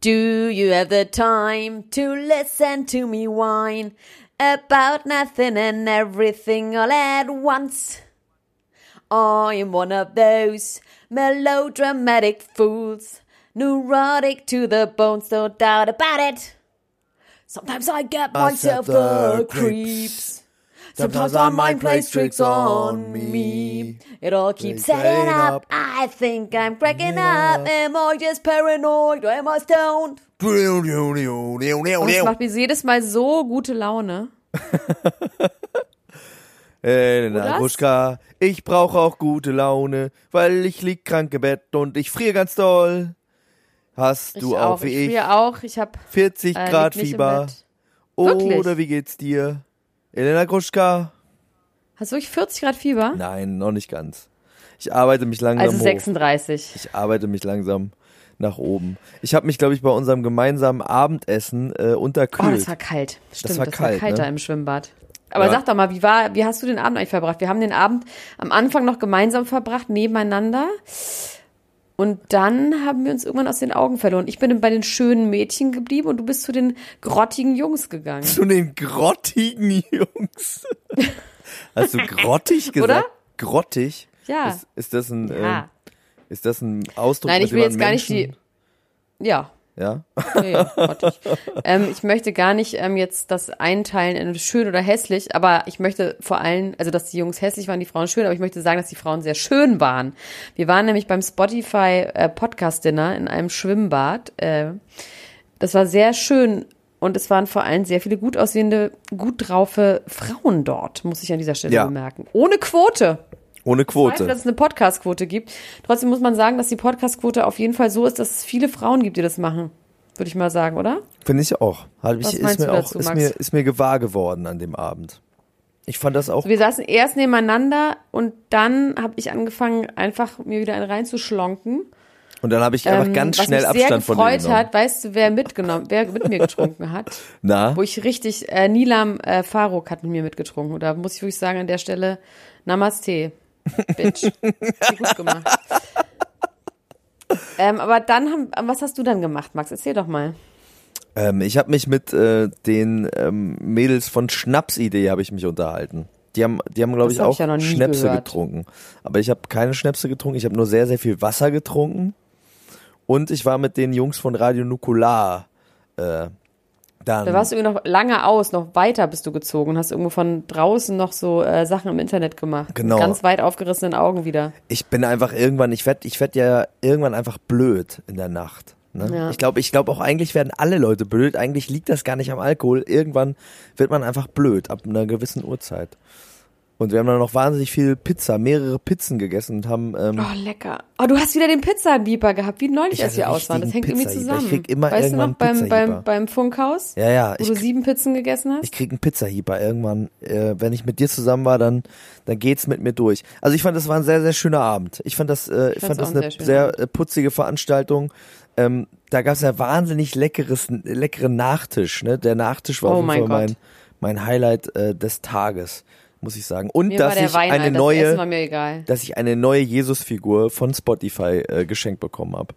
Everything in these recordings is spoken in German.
Do you have the time to listen to me whine about nothing and everything all at once? I'm one of those melodramatic fools, neurotic to the bones, no doubt about it. Sometimes I get myself the creeps. Sometimes my mind plays tricks on me. It all keeps setting up. I think I'm cracking up. Am I just paranoid or am I stoned? Und es macht mir jedes Mal so gute Laune. Elena Gruschka, ich brauche auch gute Laune, weil ich lieg krank im Bett und ich friere ganz doll. Hast ich du auch, auch wie ich? Ich friere auch. Ich hab 40 äh, Grad Fieber. Oder wie geht's dir? Elena Gruschka? Hast du wirklich 40 Grad Fieber? Nein, noch nicht ganz. Ich arbeite mich langsam Also hoch. 36. Ich arbeite mich langsam nach oben. Ich habe mich, glaube ich, bei unserem gemeinsamen Abendessen äh, Oh, unterkühlt. das war kalt. Stimmt, das war war, kalt, kalt ne? da im Schwimmbad. Aber Ja. sag doch mal, wie war, wie hast du den Abend eigentlich verbracht? Wir haben den Abend am Anfang noch gemeinsam verbracht, nebeneinander. Und dann haben wir uns irgendwann aus den Augen verloren. Ich bin bei den schönen Mädchen geblieben und du bist zu den grottigen Jungs gegangen. Zu den grottigen Jungs. Hast du grottig gesagt? Oder? Grottig? Ja. Ist, ist das ein, Ja. äh, ist das ein Ausdruck, Nein, ich will jetzt gar nicht die. Ja, Ja? Nee, grottig. ähm, ich möchte gar nicht ähm, jetzt das einteilen in schön oder hässlich, aber ich möchte vor allem, also dass die Jungs hässlich waren, die Frauen schön, aber ich möchte sagen, dass die Frauen sehr schön waren. Wir waren nämlich beim Spotify äh, Podcast Dinner in einem Schwimmbad. Äh, das war sehr schön und es waren vor allem sehr viele gut aussehende, gut draufe Frauen dort, muss ich an dieser Stelle Ja. bemerken. Ohne Quote. Ohne Zweifel, Quote. dass es eine Podcast-Quote gibt. Trotzdem muss man sagen, dass die Podcast-Quote auf jeden Fall so ist, dass es viele Frauen gibt, die das machen. Würde ich mal sagen, oder? Finde ich auch. Hab ich, Was ist meinst mir du auch, dazu, ist Max? mir, ist mir gewahr geworden an dem Abend. Ich fand das auch Wir saßen erst nebeneinander und dann habe ich angefangen, einfach mir wieder einen reinzuschlonken. Und dann habe ich einfach Ähm, ganz was schnell mich sehr Abstand von dir gefreut genommen. hat, weißt du, wer mitgenommen, wer mit mir getrunken hat? Na? Wo ich richtig, äh, Nilam äh, Faruk hat mit mir mitgetrunken. Und da muss ich wirklich sagen, an der Stelle, Namaste, Bitch. Gut gemacht. ähm, aber dann haben, was hast du dann gemacht, Max? Erzähl doch mal. Ähm, ich habe mich mit äh, den ähm, Mädels von Schnapsidee habe ich mich unterhalten. Die haben, die haben glaube ich hab auch ich ja Schnäpse gehört. getrunken. Aber ich habe keine Schnäpse getrunken. Ich habe nur sehr, sehr viel Wasser getrunken. Und ich war mit den Jungs von Radio Nukular. Äh, dann. Da warst du irgendwie noch lange aus, noch weiter bist du gezogen und hast irgendwo von draußen noch so äh, Sachen im Internet gemacht. Genau. Mit ganz weit aufgerissenen Augen wieder. ich bin einfach irgendwann, ich werd, ich werd ja irgendwann einfach blöd in der Nacht. Ne? Ja. Ich glaube, ich glaube auch eigentlich werden alle Leute blöd. Eigentlich liegt das gar nicht am Alkohol. Irgendwann wird man einfach blöd ab einer gewissen Uhrzeit. Und wir haben dann noch wahnsinnig viel Pizza, mehrere Pizzen gegessen und haben ähm, Oh, lecker. Oh, du hast wieder den Pizzabieber gehabt, wie neulich, Ich als wir aus waren. Das hängt irgendwie zusammen. Ich krieg immer weißt du irgendwann noch, beim, beim, beim Funkhaus, ja, ja, wo ich, du sieben Pizzen gegessen hast? ich krieg einen Pizzahieber irgendwann. Äh, wenn ich mit dir zusammen war, dann dann geht's mit mir durch. Also ich fand, das war ein sehr sehr schöner Abend. Ich fand das, äh, ich fand's fand das eine sehr sehr äh, putzige Veranstaltung. Ähm, da gab's ja wahnsinnig leckeres, leckeren Nachtisch. Ne? Der Nachtisch war Oh auf jeden mein Fall mein, mein Highlight äh, des Tages, muss ich sagen. Und Mir dass ich Wein eine halt, neue dass ich eine neue Jesus-Figur von Spotify äh, geschenkt bekommen habe.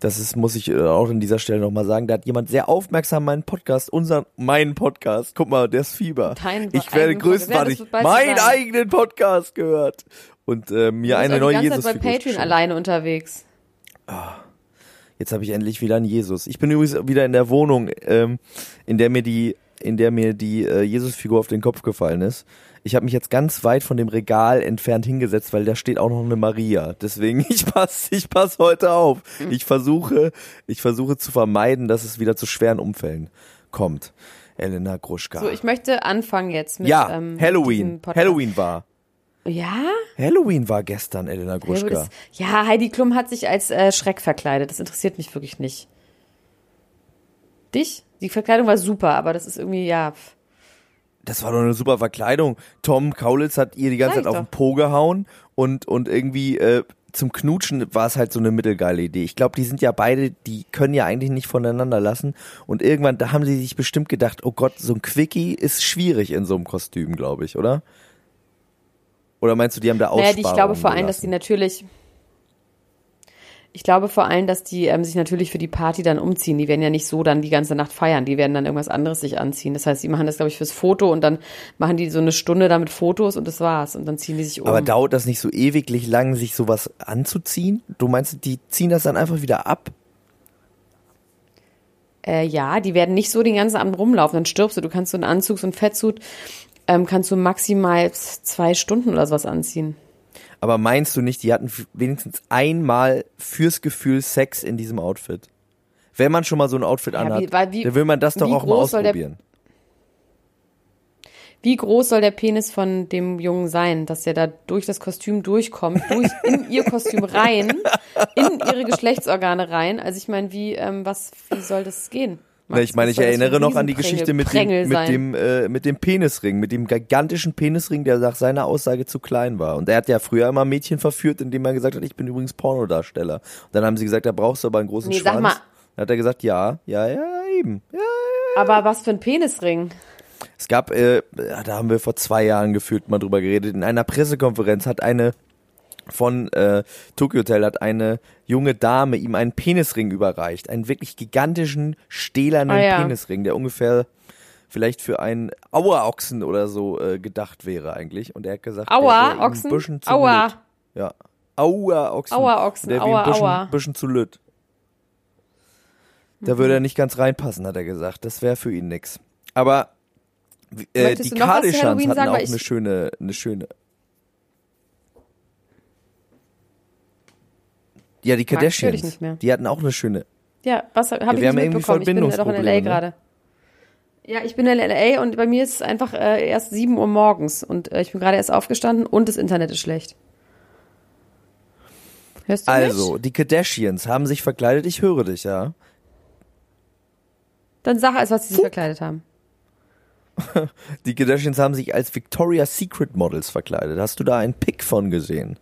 Das ist, muss ich äh, auch an dieser Stelle nochmal sagen. Da hat jemand sehr aufmerksam meinen Podcast, unseren, meinen Podcast, guck mal, der ist Fieber. Deinen ich werde bald meinen eigenen Podcast gehört. Und äh, mir eine neue die ganze Zeit jesus bei Patreon alleine unterwegs. Jetzt habe ich endlich wieder einen Jesus. Ich bin übrigens wieder in der Wohnung, ähm, in der mir die, in der mir die äh, Jesus-Figur auf den Kopf gefallen ist. Ich habe mich jetzt ganz weit von dem Regal entfernt hingesetzt, weil da steht auch noch eine Maria. Deswegen ich pass, ich pass heute auf. Ich versuche, ich versuche zu vermeiden, dass es wieder zu schweren Unfällen kommt. Elena Gruschka. So, ich möchte anfangen jetzt mit ja, ähm, Halloween. Halloween war. Ja? Halloween war gestern, Elena Gruschka. ja, Heidi Klum hat sich als äh, Schreck verkleidet. Das interessiert mich wirklich nicht. Dich? Die Verkleidung war super, aber das ist irgendwie, ja. pff. Das war doch eine super Verkleidung. Tom Kaulitz hat ihr die ganze Zeit auf den. Po gehauen und, und irgendwie äh, zum Knutschen war es halt so eine mittelgeile Idee. Ich glaube, die sind ja beide, die können ja eigentlich nicht voneinander lassen. Und irgendwann, da haben sie sich bestimmt gedacht, oh Gott, so ein Quickie ist schwierig in so einem Kostüm, glaube ich, oder? Oder meinst du, die haben da Naja, Aussparungen die, ich glaube vor allem, dass die natürlich. Ich glaube vor allem, dass die ähm, sich natürlich für die Party dann umziehen. Die werden ja nicht so dann die ganze Nacht feiern. Die werden dann irgendwas anderes sich anziehen. Das heißt, die machen das, glaube ich, fürs Foto und dann machen die so eine Stunde damit Fotos und das war's. Und dann ziehen die sich um. Aber dauert das nicht so ewiglich lang, sich sowas anzuziehen? Du meinst, die ziehen das dann einfach wieder ab? Äh, ja, die werden nicht so den ganzen Abend rumlaufen, dann stirbst du. Du kannst so einen Anzug, so einen Fettsuit, ähm, kannst du maximal zwei Stunden oder sowas anziehen. Aber meinst du nicht, die hatten wenigstens einmal fürs Gefühl Sex in diesem Outfit? Wenn man schon mal so ein Outfit Ja, anhat, wie- weil wie- dann will man das doch auch mal der- ausprobieren. Wie groß soll der Penis von dem Jungen sein, dass der da durch das Kostüm durchkommt, durch in ihr Kostüm rein, in ihre Geschlechtsorgane rein? Also ich meine, wie ähm, was wie soll das gehen? Na, ich meine, ich erinnere noch an die Geschichte mit dem, mit dem, äh, mit dem Penisring, mit dem gigantischen Penisring, der nach seiner Aussage zu klein war. Und er hat ja früher immer Mädchen verführt, indem er gesagt hat, ich bin übrigens Pornodarsteller. Und dann haben sie gesagt, da brauchst du aber einen großen Nee, sag Schwanz. mal. Dann hat er gesagt, ja, ja, ja, eben. Ja. Aber was für ein Penisring? Es gab, äh, da haben wir vor zwei Jahren gefühlt mal drüber geredet, in einer Pressekonferenz hat eine von äh, Tokyo Hotel hat eine junge Dame ihm einen Penisring überreicht, einen wirklich gigantischen, stählernen Ah, ja. Penisring, der ungefähr vielleicht für einen Auerochsen oder so äh, gedacht wäre eigentlich. Und er hat gesagt, Aua, der Ochsen? ein bisschen zu Aua. lütt. Ja, Auerochsen. Auerochsen, Der wäre aua, ein bisschen, aua. bisschen zu lütt. Da würde er nicht ganz reinpassen, hat er gesagt. Das wäre für ihn nix. Aber äh, die Halloween hatten auch eine schöne, eine schöne. Ja, die Kardashians. nicht mehr. Die hatten auch eine schöne. Ja, was habe wir ich haben nicht irgendwie mitbekommen? Ich bin doch in Verbindungsprobleme, LA gerade. Ja, ich bin in LA und bei mir ist es einfach äh, erst 7 Uhr morgens und äh, ich bin gerade erst aufgestanden und das Internet ist schlecht. Hörst du Also, mich? die Kardashians haben sich verkleidet. Ich höre dich, ja. Dann sag als was sie sich verkleidet haben. Die Kardashians haben sich als Victoria's Secret Models verkleidet. Hast du da einen Pick von gesehen?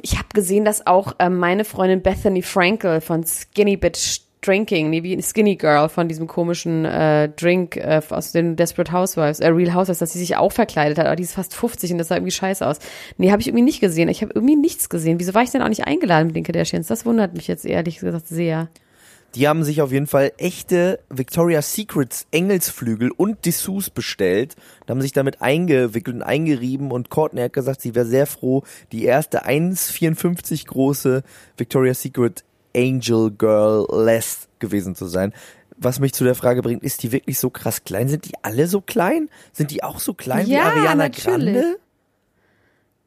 Ich habe gesehen, dass auch ähm, meine Freundin Bethany Frankel von Skinny Bitch Drinking, nee, wie Skinny Girl von diesem komischen äh, Drink äh, aus den Desperate Housewives, äh, Real Housewives, dass sie sich auch verkleidet hat, aber die ist fast 50 und das sah irgendwie scheiße aus. Nee, habe ich irgendwie nicht gesehen. Ich habe irgendwie nichts gesehen. Wieso war ich denn auch nicht eingeladen mit den Kardashians? Das wundert mich jetzt ehrlich gesagt sehr. Die haben sich auf jeden Fall echte Victoria's Secrets Engelsflügel und Dessous bestellt und haben sich damit eingewickelt und eingerieben und Courtney hat gesagt, sie wäre sehr froh, die erste 1,54 große Victoria's Secret Angel Girl Less gewesen zu sein. Was mich zu der Frage bringt, ist die wirklich so krass klein? Sind die alle so klein? Sind die auch so klein wie Ja, Ariana natürlich. Grande?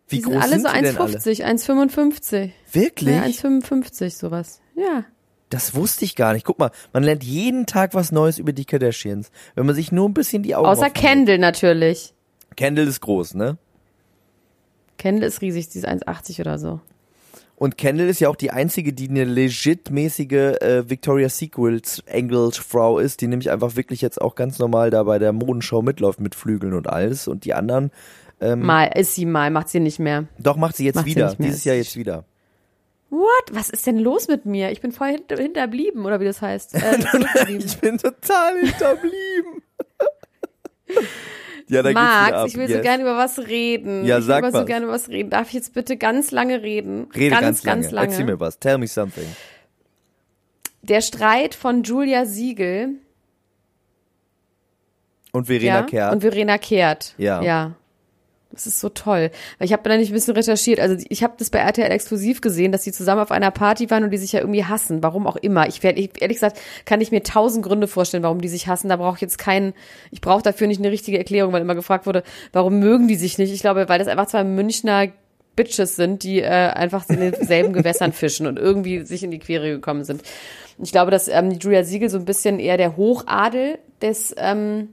Wie Die groß sind alle so denn alle? 1,50, 1,55. Wirklich? Ja, 1,55 sowas. Ja. Das wusste ich gar nicht. Guck mal, man lernt jeden Tag was Neues über die Kardashians, wenn man sich nur ein bisschen die Augen Außer aufmacht. Kendall natürlich. Kendall ist groß, ne? Kendall ist riesig, die ist 1,80 oder so. Und Kendall ist ja auch die einzige, die eine legitmäßige äh, Victoria's Secret Engel Frau ist, die nämlich einfach wirklich jetzt auch ganz normal da bei der Modenshow mitläuft mit Flügeln und alles. Und die anderen, Mal ist sie mal, macht sie nicht mehr. doch macht sie jetzt Macht sie wieder. mehr. Dieses Jahr jetzt wieder. What? Was ist denn los mit mir? Ich bin voll hint hinterblieben, oder wie das heißt. Äh. Ich bin total hinterblieben. ja, da Max, ich will yes. so gerne über was reden. Ja, ich will sag über so was. gerne über was reden. Darf ich jetzt bitte ganz lange reden? Rede ganz, ganz, lange. ganz lange. Erzähl mir was. Tell me something. der Streit von Julia Siegel Und Verena ja, Kehrt. und Verena Kehrt. Ja. Ja. Das ist so toll. Weil ich habe da nicht ein bisschen recherchiert. Also ich habe das bei RTL exklusiv gesehen, dass die zusammen auf einer Party waren und die sich ja irgendwie hassen. Warum auch immer. Ich werde, ich, ehrlich gesagt, kann ich mir tausend Gründe vorstellen, warum die sich hassen. Da brauche ich jetzt keinen, ich brauche dafür nicht eine richtige Erklärung, weil immer gefragt wurde, warum mögen die sich nicht? Ich glaube, weil das einfach zwei Münchner Bitches sind, die äh, einfach in denselben Gewässern fischen und irgendwie sich in die Quere gekommen sind. Ich glaube, dass ähm, Julia Siegel so ein bisschen eher der Hochadel des ähm,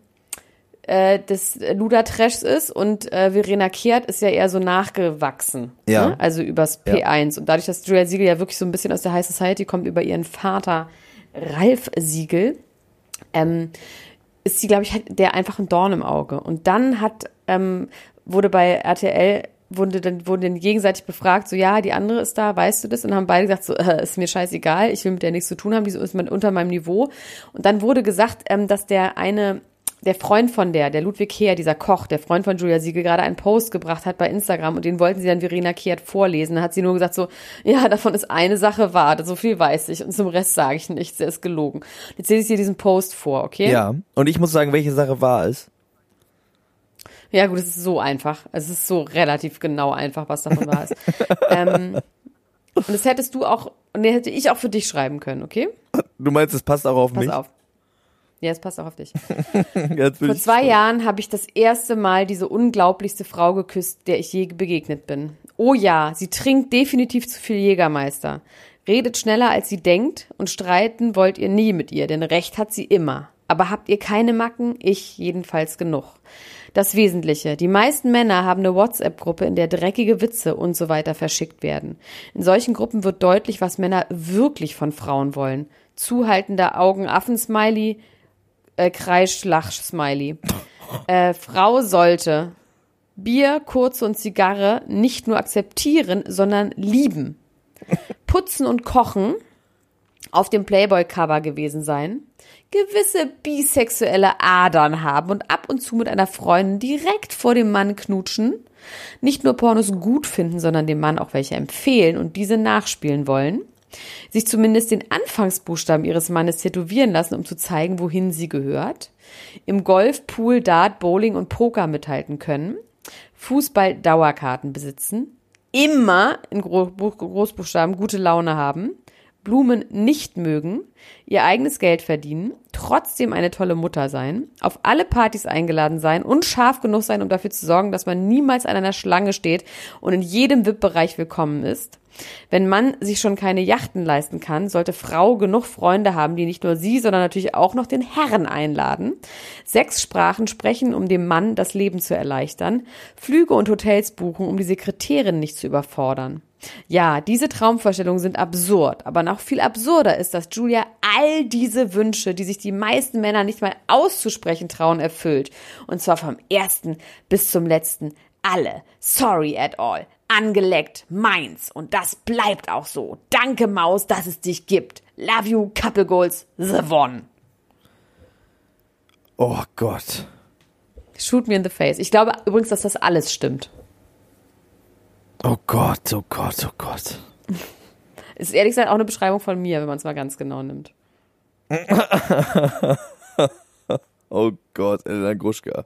äh, des Luda-Trashs ist und äh, Verena Kehrt ist ja eher so nachgewachsen. Ja. Ne? Also übers Ja. P1. Und dadurch, dass Julia Siegel ja wirklich so ein bisschen aus der High Society kommt, über ihren Vater Ralf Siegel, ähm, ist sie, glaube ich, hat der einfach ein Dorn im Auge. Und dann hat, ähm, wurde bei RTL, wurde dann, wurden dann gegenseitig befragt, so, ja, die andere ist da, weißt du das? Und haben beide gesagt, so, äh, ist mir scheißegal, ich will mit der nichts zu tun haben, die ist unter meinem Niveau. Und dann wurde gesagt, ähm, dass der eine, der Freund von der, der Ludwig Kehr, dieser Koch, der Freund von Julia Siegel, gerade einen Post gebracht hat bei Instagram und den wollten sie dann Verena Kehrt vorlesen. Da hat sie nur gesagt so, ja, davon ist eine Sache wahr, so viel weiß ich und zum Rest sage ich nichts, der ist gelogen. Jetzt lese ich dir diesen Post vor, okay? ja. Und ich muss sagen, welche Sache wahr ist. Ja, gut, es ist so einfach. Es ist so relativ genau einfach, was davon wahr ist. ähm, und das hättest du auch, und den hätte ich auch für dich schreiben können, okay? Du meinst, es passt auch auf Pass mich? auf. Ja, es passt auch auf dich. Jetzt Vor zwei Jahren habe ich das erste Mal diese unglaublichste Frau geküsst, der ich je begegnet bin. Oh ja, sie trinkt definitiv zu viel Jägermeister. Redet schneller, als sie denkt und streiten wollt ihr nie mit ihr, denn Recht hat sie immer. Aber habt ihr keine Macken? Ich jedenfalls genug. Das Wesentliche. Die meisten Männer haben eine WhatsApp-Gruppe, in der dreckige Witze und so weiter verschickt werden. In solchen Gruppen wird deutlich, was Männer wirklich von Frauen wollen. Zuhaltender Augen-Affen-Smiley, äh, Kreisch-Lach-Smiley. Äh, Frau sollte Bier, Kurze und Zigarre nicht nur akzeptieren, sondern lieben. Putzen und Kochen auf dem Playboy-Cover gewesen sein, gewisse bisexuelle Adern haben und ab und zu mit einer Freundin direkt vor dem Mann knutschen, nicht nur Pornos gut finden, sondern dem Mann auch welche empfehlen und diese nachspielen wollen, sich zumindest den Anfangsbuchstaben ihres Mannes tätowieren lassen, um zu zeigen, wohin sie gehört, im Golf, Pool, Dart, Bowling und Poker mithalten können, Fußball Dauerkarten besitzen, immer in Gro Großbuchstaben gute Laune haben, Blumen nicht mögen, ihr eigenes Geld verdienen, trotzdem eine tolle Mutter sein, auf alle Partys eingeladen sein und scharf genug sein, um dafür zu sorgen, dass man niemals an einer Schlange steht und in jedem VIP-Bereich willkommen ist. Wenn man sich schon keine Yachten leisten kann, sollte Frau genug Freunde haben, die nicht nur sie, sondern natürlich auch noch den Herren einladen. Sechs Sprachen sprechen, um dem Mann das Leben zu erleichtern. Flüge und Hotels buchen, um die Sekretärin nicht zu überfordern. Ja, diese Traumvorstellungen sind absurd, aber noch viel absurder ist, dass Julia all diese Wünsche, die sich die meisten Männer nicht mal auszusprechen trauen, erfüllt. Und zwar vom ersten bis zum letzten. Alle. Sorry at all. Angeleckt. Meins. Und das bleibt auch so. Danke, Maus, dass es dich gibt. Love you, Couple Goals. The One. Oh Gott. Shoot me in the face. Ich glaube übrigens, dass das alles stimmt. Oh Gott, oh Gott, oh Gott. Ist ehrlich gesagt auch eine Beschreibung von mir, wenn man es mal ganz genau nimmt. Oh Gott, Elena Gruschka.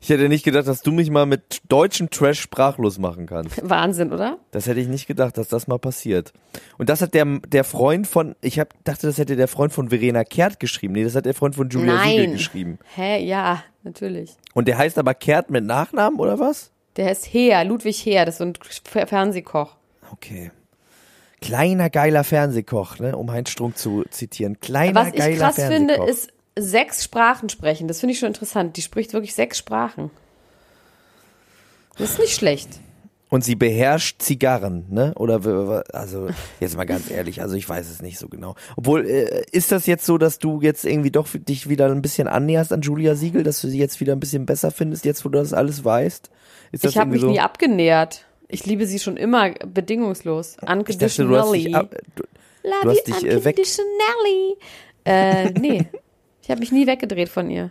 Ich hätte nicht gedacht, dass du mich mal mit deutschem Trash sprachlos machen kannst. Wahnsinn, oder? Das hätte ich nicht gedacht, dass das mal passiert. Und das hat der, der Freund von, ich hab, dachte, das hätte der Freund von Verena Kehrt geschrieben. Nee, das hat der Freund von Julia Siegel Nein. geschrieben. Hä, ja, natürlich. Und der heißt aber Kehrt mit Nachnamen oder was? Der heißt Heer, Ludwig Heer, das ist so ein Fernsehkoch. Okay. Kleiner geiler Fernsehkoch, ne, um Heinz Strunk zu zitieren. Kleiner Was geiler ich krass finde, Fernsehkoch. ist sechs Sprachen sprechen. Das finde ich schon interessant. Die spricht wirklich sechs Sprachen. Das ist nicht schlecht. Und sie beherrscht Zigarren, ne? Oder also jetzt mal ganz ehrlich, also ich weiß es nicht so genau. Obwohl äh, ist das jetzt so, dass du jetzt irgendwie doch dich wieder ein bisschen annäherst an Julia Siegel, dass du sie jetzt wieder ein bisschen besser findest, jetzt wo du das alles weißt? Ist das Ich habe mich so? nie abgenähert. Ich liebe sie schon immer bedingungslos. ich dachte, du hast Unconditionally. dich, ab, du, du hast dich, äh, weg- unconditionally. Äh, nee. Ich habe mich nie weggedreht von ihr.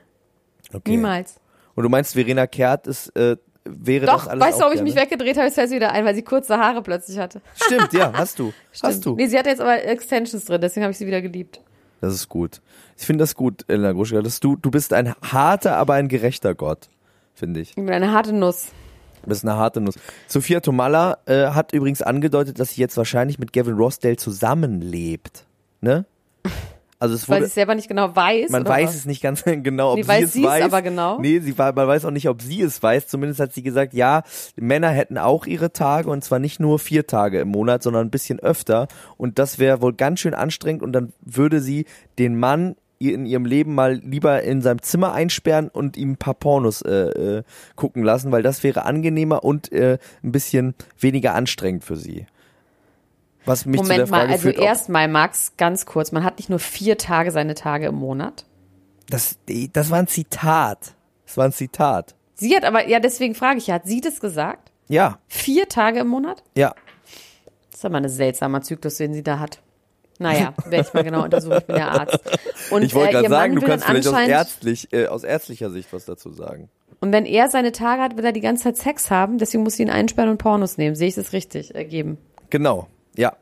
okay. Niemals. Und du meinst, Verena Kehrt ist äh, wäre Doch, das alles weißt du, ob ich mich weggedreht habe, jetzt fällt wieder ein, weil sie kurze Haare plötzlich hatte. Stimmt, ja, hast du. Hast Stimmt. du. Nee, sie hatte jetzt aber Extensions drin, deswegen habe ich sie wieder geliebt. Das ist gut. Ich finde das gut, Elena Gruschka, dass du, du bist ein harter, aber ein gerechter Gott, finde ich. Ich bin eine harte Nuss. Du bist eine harte Nuss. Sophia Tomalla äh, hat übrigens angedeutet, dass sie jetzt wahrscheinlich mit Gavin Rossdale zusammenlebt. Ne? Also es Weil wurde, sie es selber nicht genau weiß. man weiß was? es nicht ganz genau, ob Nee, sie es sie es weiß. aber genau? Nee, sie, man weiß auch nicht, ob sie es weiß. Zumindest hat sie gesagt, ja, Männer hätten auch ihre Tage und zwar nicht nur vier Tage im Monat, sondern ein bisschen öfter. Und das wäre wohl ganz schön anstrengend und dann würde sie den Mann in ihrem Leben mal lieber in seinem Zimmer einsperren und ihm ein paar Pornos äh, äh, gucken lassen, weil das wäre angenehmer und äh, ein bisschen weniger anstrengend für sie. Was mich zu der Moment Frage mal, also erstmal, Max, ganz kurz, man hat nicht nur vier Tage seine Tage im Monat. das, das war ein Zitat. Das war ein Zitat. Sie hat aber, ja, deswegen frage ich ja, hat sie das gesagt? Ja, Vier Tage im Monat? ja. Das ist aber ein seltsamer Zyklus, den sie da hat. Naja, werde ich mal genau untersuchen, ich bin ja Arzt. Und, Ich wollte äh, gerade ihr Mann sagen, du kannst vielleicht aus, ärztlich, äh, aus ärztlicher Sicht was dazu sagen. Und wenn er seine Tage hat, will er die ganze Zeit Sex haben, deswegen muss sie ihn einsperren und Pornos nehmen. Sehe ich das richtig ergeben? Genau, ja.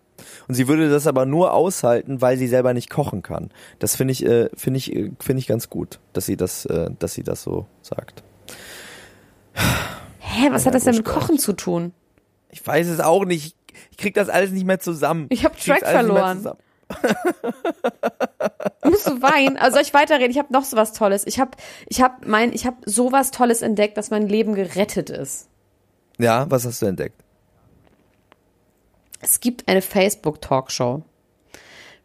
Und sie würde das aber nur aushalten, weil sie selber nicht kochen kann. Das finde ich, äh, finde ich, äh, finde ich ganz gut, dass sie das, äh, dass sie das so sagt. Hä, was Ja, hat das denn mit. Kochen zu tun? Ich weiß es auch nicht. Ich krieg das alles nicht mehr zusammen. Ich hab krieg's Track verloren. Musst du weinen? Also soll ich weiterreden? Ich habe noch so was Tolles. Ich habe, ich habe mein, ich habe sowas Tolles entdeckt, dass mein Leben gerettet ist. Ja, was hast du entdeckt? Es gibt eine Facebook-Talkshow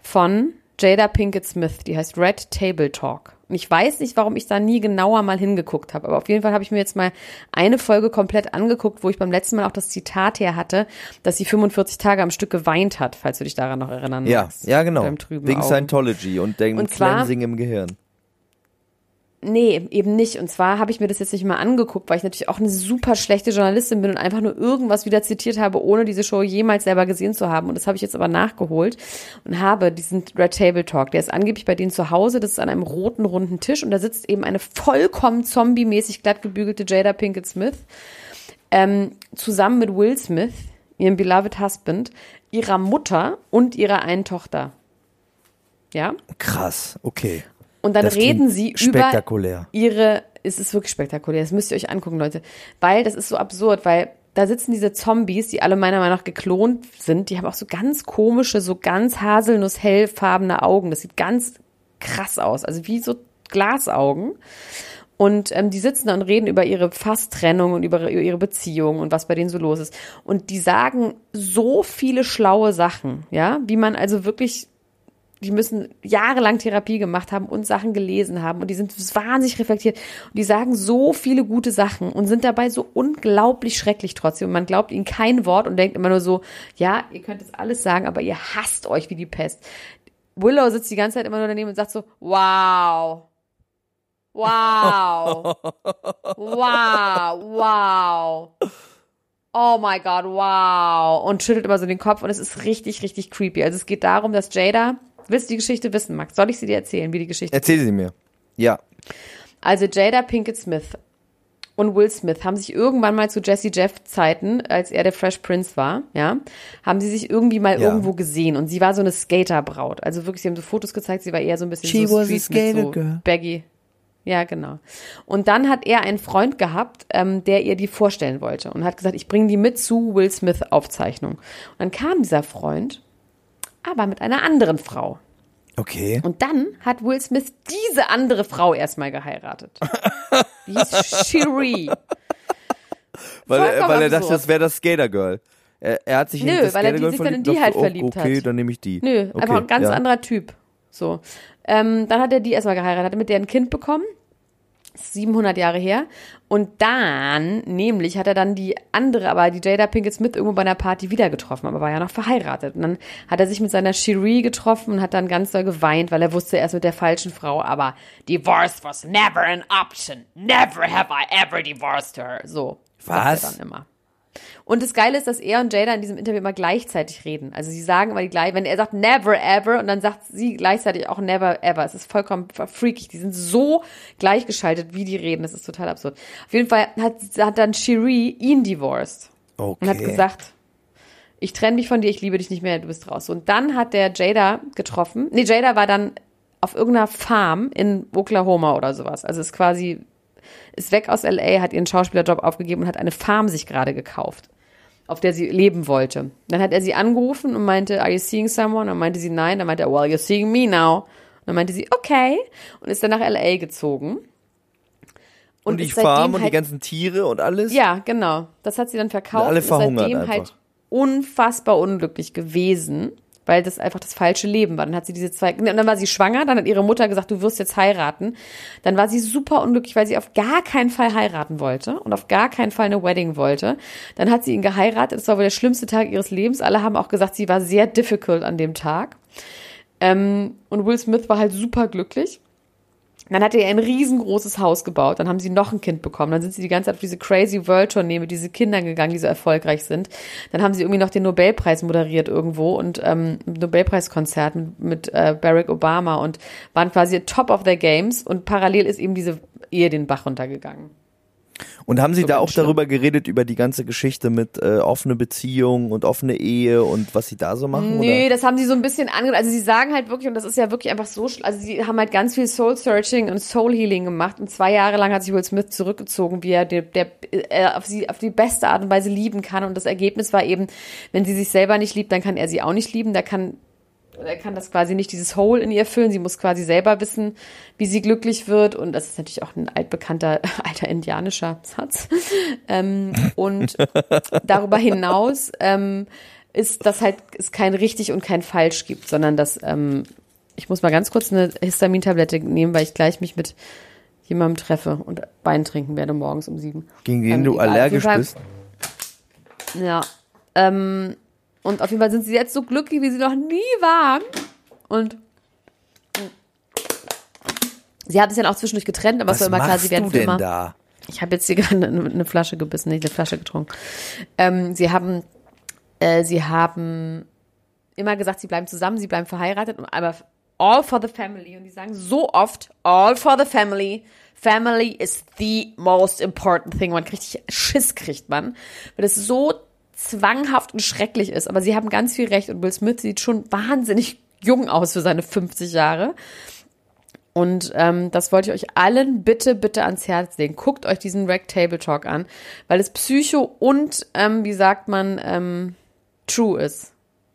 von Jada Pinkett Smith, die heißt Red Table Talk. Und ich weiß nicht, warum ich da nie genauer mal hingeguckt habe, aber auf jeden Fall habe ich mir jetzt mal eine Folge komplett angeguckt, wo ich beim letzten Mal auch das Zitat her hatte, dass sie 45 Tage am Stück geweint hat, falls du dich daran noch erinnern Ja, magst. ja, genau. Wegen Augen. Scientology und dem Und zwar- Cleansing im Gehirn. Nee, eben nicht. Und zwar habe ich mir das jetzt nicht mal angeguckt, weil ich natürlich auch eine super schlechte Journalistin bin und einfach nur irgendwas wieder zitiert habe, ohne diese Show jemals selber gesehen zu haben. Und das habe ich jetzt aber nachgeholt und habe diesen Red Table Talk. Der ist angeblich bei denen zu Hause. Das ist an einem roten, runden Tisch und da sitzt eben eine vollkommen zombie-mäßig glatt gebügelte Jada Pinkett Smith ähm, zusammen mit Will Smith, ihrem beloved Husband, ihrer Mutter und ihrer einen Tochter. Ja? Krass, okay. Und dann Das reden sie über spektakulär. ihre, es ist wirklich spektakulär, das müsst ihr euch angucken, Leute. Weil das ist so absurd, weil da sitzen diese Zombies, die alle meiner Meinung nach geklont sind, die haben auch so ganz komische, so ganz haselnusshellfarbene Augen. Das sieht ganz krass aus, also wie so Glasaugen. Und ähm, die sitzen da und reden über ihre Fasttrennung und über ihre Beziehung und was bei denen so los ist. Und die sagen so viele schlaue Sachen, ja, wie man also wirklich die müssen jahrelang Therapie gemacht haben und Sachen gelesen haben und die sind wahnsinnig reflektiert und die sagen so viele gute Sachen und sind dabei so unglaublich schrecklich trotzdem und man glaubt ihnen kein Wort und denkt immer nur so, ja, ihr könnt das alles sagen, aber ihr hasst euch wie die Pest. Willow sitzt die ganze Zeit immer nur daneben und sagt so, wow. Wow. Wow, wow. Oh my God, wow. Und schüttelt immer so den Kopf und es ist richtig, richtig creepy. Also es geht darum, dass Jada, willst du die Geschichte wissen, Max? Soll ich sie dir erzählen, wie die Geschichte Erzähl sie mir. Ja. Also Jada Pinkett Smith und Will Smith haben sich irgendwann mal zu Jesse Jeff Zeiten, als er der Fresh Prince war, ja, haben sie sich irgendwie mal Ja. irgendwo gesehen und sie war so eine Skaterbraut. Also wirklich, sie haben so Fotos gezeigt, sie war eher so ein bisschen She so was a skater so girl. baggy. Ja, genau. Und dann hat er einen Freund gehabt, ähm, der ihr die vorstellen wollte und hat gesagt, ich bringe die mit zu Will Smith Aufzeichnung. Und dann kam dieser Freund, aber mit einer anderen Frau. Okay. Und dann hat Will Smith diese andere Frau erstmal geheiratet. Die hieß Cherie. Weil, er- weil er dachte, das wäre das Skater Girl. Er, er hat sich Nö, in das weil er die sich dann in die halt dachte, verliebt oh, okay, hat. dann nehme ich die. Nö, okay, einfach ein ganz ja. anderer Typ. So. Ähm, dann hat er die erstmal geheiratet, hat mit der ein Kind bekommen. Das ist 700 Jahre her. Und dann, nämlich, hat er dann die andere, aber die Jada Pinkett Smith irgendwo bei einer Party wieder getroffen, aber war ja noch verheiratet. Und dann hat er sich mit seiner Cherie getroffen und hat dann ganz doll geweint, weil er wusste, er ist mit der falschen Frau, aber divorce was never an option. Never have I ever divorced her. So. Was? Dann immer. Und das Geile ist, dass er und Jada in diesem Interview immer gleichzeitig reden. Also sie sagen immer die gleich, wenn er sagt never ever und dann sagt sie gleichzeitig auch never ever. Es ist vollkommen freakig. Die sind so gleichgeschaltet, wie die reden. Das ist total absurd. Auf jeden Fall hat, hat dann Cherie ihn divorced. Okay. Und hat gesagt, ich trenne mich von dir, ich liebe dich nicht mehr, du bist raus. Und dann hat der Jada getroffen. Nee, Jada war dann auf irgendeiner Farm in Oklahoma oder sowas. Also ist quasi, ist weg aus LA, hat ihren Schauspielerjob aufgegeben und hat eine Farm sich gerade gekauft, auf der sie leben wollte. Dann hat er sie angerufen und meinte, are you seeing someone? Und dann meinte sie nein. Dann meinte er, well, you're seeing me now. Und dann meinte sie, okay. Und ist dann nach LA gezogen. Und, die ist seitdem Farm und die halt- ganzen Tiere und alles? ja, genau. Das hat sie dann verkauft. alle und ist verhungert seitdem einfach. halt unfassbar unglücklich gewesen, weil das einfach das falsche Leben war. Dann hat sie diese zwei, und dann war sie schwanger, dann hat ihre Mutter gesagt, du wirst jetzt heiraten. Dann war sie super unglücklich, weil sie auf gar keinen Fall heiraten wollte und auf gar keinen Fall eine Wedding wollte. Dann hat sie ihn geheiratet. Das war wohl der schlimmste Tag ihres Lebens. Alle haben auch gesagt, sie war sehr difficult an dem Tag. Ähm, und Will Smith war halt super glücklich. Dann hat er ein riesengroßes Haus gebaut. Dann haben sie noch ein Kind bekommen. Dann sind sie die ganze Zeit auf diese Crazy World Tournee mit diesen Kindern gegangen, die so erfolgreich sind. Dann haben sie irgendwie noch den Nobelpreis moderiert irgendwo und ähm, Nobelpreiskonzert mit, mit äh, Barack Obama und waren quasi top of their games. Und parallel ist eben diese Ehe den Bach runtergegangen. Und haben Sie So da auch schlimm. darüber geredet, über die ganze Geschichte mit äh, offene Beziehung und offene Ehe und was Sie da so machen? Nee, oder? das haben sie so ein bisschen ange... Also sie sagen halt wirklich, und das ist ja wirklich einfach so... Also sie haben halt ganz viel Soul-Searching und Soul-Healing gemacht. Und zwei Jahre lang hat sich Will Smith zurückgezogen, wie er der, der, äh, auf sie auf die beste Art und Weise lieben kann. Und das Ergebnis war eben, wenn sie sich selber nicht liebt, dann kann er sie auch nicht lieben. Da kann... Er kann das quasi nicht dieses Hole in ihr füllen. Sie muss quasi selber wissen, wie sie glücklich wird. Und das ist natürlich auch ein altbekannter, alter indianischer Satz. Ähm, und darüber hinaus ähm, ist, dass halt es kein richtig und kein falsch gibt, sondern dass ähm, ich muss mal ganz kurz eine Histamintablette nehmen, weil ich gleich mich mit jemandem treffe und Wein trinken werde morgens um sieben. Gegen den Ähm, du allergisch bist? Ja. Ähm, und auf jeden Fall sind sie jetzt so glücklich, wie sie noch nie waren. Und sie haben sich dann auch zwischendurch getrennt, aber es war immer klar, sie werden für immer. da? Ich habe jetzt hier gerade eine, eine Flasche gebissen, nicht eine Flasche getrunken. Ähm, sie haben, äh, sie haben immer gesagt, sie bleiben zusammen, sie bleiben verheiratet, und aber all for the family. Und die sagen so oft, all for the family. Family is the most important thing. Man kriegt Schiss kriegt man, weil es so zwanghaft und schrecklich ist. Aber sie haben ganz viel recht und Will Smith sieht schon wahnsinnig jung aus für seine 50 Jahre. Und ähm, das wollte ich euch allen bitte, bitte ans Herz legen. Guckt euch diesen Rack Table Talk an, weil es Psycho und, ähm, wie sagt man, ähm, true ist.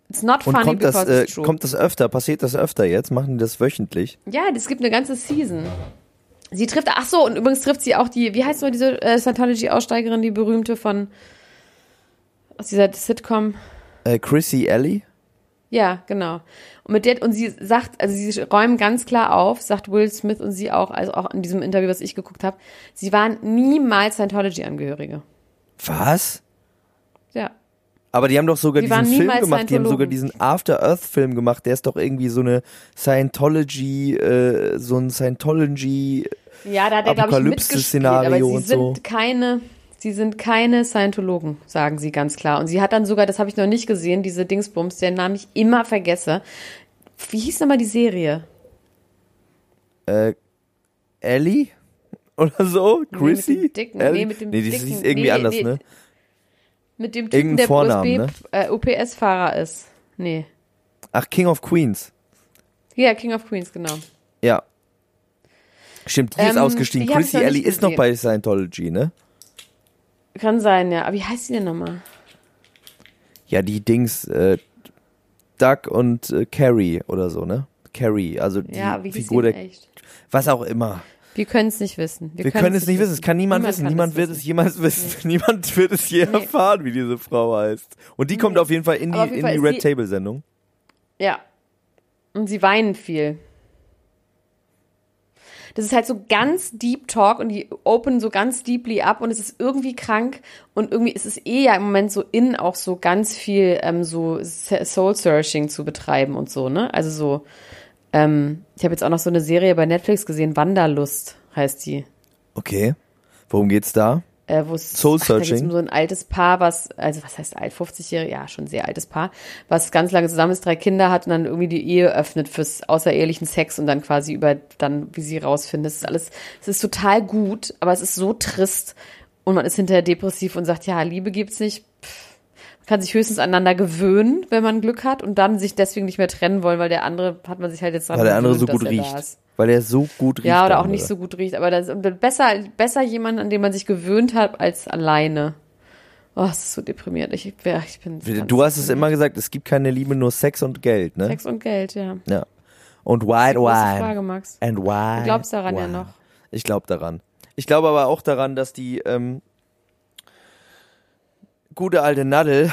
It's not Und funny kommt das, because äh, it's true. kommt das öfter? Passiert das öfter jetzt? Machen die das wöchentlich? ja, es gibt eine ganze Season. Sie trifft, ach so, und übrigens trifft sie auch die, wie heißt nur diese äh, Scientology-Aussteigerin, die berühmte von, aus dieser Sitcom, Äh, Chrissy Alley? Ja, genau. Und mit der, und sie sagt, also sie räumen ganz klar auf, sagt Will Smith und sie auch, also auch in diesem Interview, was ich geguckt habe, sie waren niemals Scientology-Angehörige. Was? Ja. Aber die haben doch sogar Die diesen Film gemacht, die haben sogar diesen After Earth Film gemacht, der ist doch irgendwie so eine Scientology, äh, so ein Scientology, Ja, da hat er, glaube ich, mitgespielt, aber sie sind so. keine, sie sind keine Scientologen, sagen sie ganz klar. Und sie hat dann sogar, das habe ich noch nicht gesehen, diese Dingsbums, deren Namen ich immer vergesse. Wie hieß nochmal die Serie? äh, Ellie? Oder so? mit Chrissy? dem dicken- Ellie? nee, mit dem nee, dicken- hieß irgendwie nee, anders, nee. ne? Mit dem Typen, Irgendein der Vornamen, USB, äh, UPS-Fahrer ist. Nee. Ach, King of Queens. Ja, King of Queens, genau. Ja. Stimmt, die ist Ähm, ausgestiegen. die Chrissy Ellie ist noch bei Scientology, ne? Kann sein, ja. Aber wie heißt die denn nochmal? Ja, die Dings, äh, Doug und äh, Carrie oder so, ne? Carrie, also die Ja, wie hieß Figur der, echt? was auch immer. Wir können es nicht wissen. Wir können es nicht wissen, es kann niemand, wissen, kann niemand es wird wissen. es jemals wissen, niemand wird es je Nee. erfahren, wie diese Frau heißt. Und die kommt auf jeden Fall in die, in die Red Table Sendung. Ja. Und sie weinen viel. Das ist halt so ganz Deep Talk und die open so ganz deeply ab und es ist irgendwie krank und irgendwie ist es eh ja im Moment so in auch so ganz viel ähm, so Soul Searching zu betreiben und so, ne? Also so, ähm, ich habe jetzt auch noch so eine Serie bei Netflix gesehen, Wanderlust heißt die. Okay. Worum geht's da? Äh, wo es Soul Searching. um so ein altes Paar, was, also was heißt alt, 50-jährige, ja, schon sehr altes Paar, was ganz lange zusammen ist, drei Kinder hat und dann irgendwie die Ehe öffnet fürs außerehelichen Sex und dann quasi über dann, wie sie rausfindet. Ist alles, es ist total gut, aber es ist so trist und man ist hinterher depressiv und sagt, ja, Liebe gibt's nicht. Pff, Man kann sich höchstens aneinander gewöhnen, wenn man Glück hat und dann sich deswegen nicht mehr trennen wollen, weil der andere hat man sich halt jetzt dran Weil der andere so gut riecht. Weil er so gut riecht. Ja, oder der auch nicht so gut riecht. Aber das ist besser, besser jemand, an den man sich gewöhnt hat, als alleine. Oh, es ist so deprimierend. Ich, ja, ich bin. Du hast es immer gesagt, es gibt keine Liebe, nur Sex und Geld, ne? Sex und Geld, ja. Ja. Und White Wine. Frage, Max. And why? Du glaubst daran ja why? noch. Ich glaube daran. Ich glaube aber auch daran, dass die ähm, gute alte Nadel,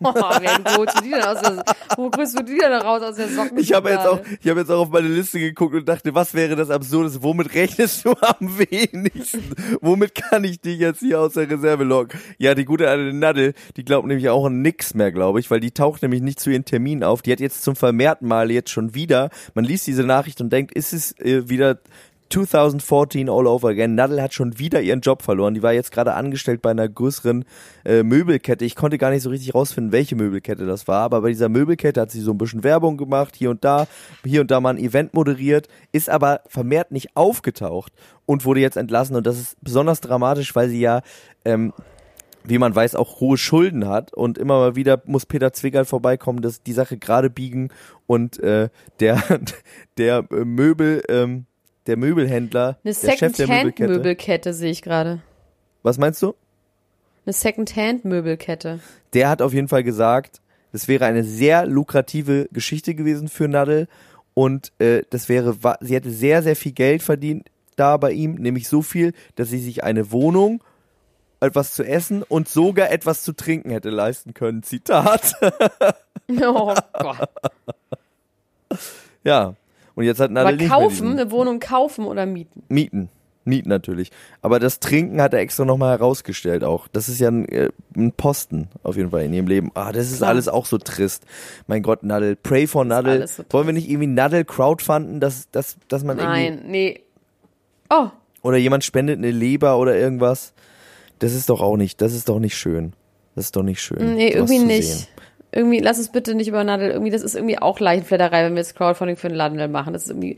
Oh, wer holst du die denn aus der, wo holst du die denn raus aus der Socken? ich habe jetzt auch, ich habe jetzt auch auf meine Liste geguckt und dachte, was wäre das Absurdes? Womit rechnest du am wenigsten? Womit kann ich dich jetzt hier aus der Reserve locken? Ja, die gute alte Nadel, die glaubt nämlich auch an nix mehr, glaube ich, weil die taucht nämlich nicht zu ihren Terminen auf. Die hat jetzt zum vermehrten Mal jetzt schon wieder, man liest diese Nachricht und denkt, ist es äh, wieder 2014 all over again. Nadel hat schon wieder ihren Job verloren. Die war jetzt gerade angestellt bei einer größeren äh, Möbelkette. Ich konnte gar nicht so richtig rausfinden, welche Möbelkette das war, aber bei dieser Möbelkette hat sie so ein bisschen Werbung gemacht, hier und da, hier und da mal ein Event moderiert, ist aber vermehrt nicht aufgetaucht und wurde jetzt entlassen. Und das ist besonders dramatisch, weil sie ja ähm, wie man weiß, auch hohe Schulden hat und immer mal wieder muss Peter Zwickerl vorbeikommen, dass die Sache gerade biegen und äh, der der äh, Möbel ähm, der Möbelhändler, Eine der Chef der Möbelkette. Second-Hand-Möbelkette sehe ich gerade. Was meinst du? Eine Second-Hand-Möbelkette. Der hat auf jeden Fall gesagt, das wäre eine sehr lukrative Geschichte gewesen für Nadel und äh, das wäre, sie hätte sehr, sehr viel Geld verdient da bei ihm, nämlich so viel, dass sie sich eine Wohnung, etwas zu essen und sogar etwas zu trinken hätte leisten können. Zitat. Oh Gott. Ja. Und jetzt hat Nadel Aber kaufen, eine Wohnung kaufen oder mieten? Mieten. Mieten natürlich. Aber das Trinken hat er extra nochmal herausgestellt auch. Das ist ja ein, äh, ein Posten auf jeden Fall in ihrem Leben. Ah, das ist Klar. alles auch so trist. Mein Gott, Nadel. Pray for Nadel. so Wollen wir nicht irgendwie Nadel crowdfunden, dass, dass, dass man irgendwie, Nein, nee. Oh, oder jemand spendet eine Leber oder irgendwas? Das ist doch auch nicht, das ist doch nicht schön. Das ist doch nicht schön. nee, irgendwie nicht. sehen. Irgendwie, lass es bitte nicht über Nadel. Irgendwie, das ist irgendwie auch Leichenfledderei, wenn wir jetzt Crowdfunding für einen Nadel machen. Das ist irgendwie,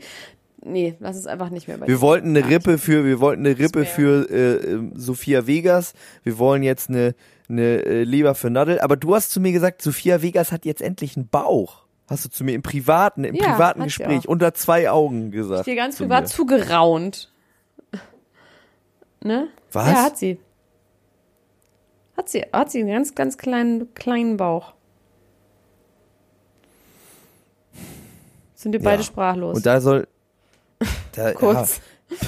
nee, lass es einfach nicht mehr bei Wir wollten eine nicht. Rippe für, wir wollten eine Rippe für äh, äh, Sophia Vegas. Wir wollen jetzt eine, eine äh, Leber für Nadel. Aber du hast zu mir gesagt, Sophia Vegas hat jetzt endlich einen Bauch. Hast du zu mir im privaten, im Ja, privaten Gespräch unter zwei Augen gesagt. Dir ganz zu privat mir. zugeraunt. Ne? Was? Ja, hat sie. Hat sie, hat sie einen ganz, ganz kleinen, kleinen Bauch. Sind wir beide Ja. sprachlos. Und da soll da, Kurz.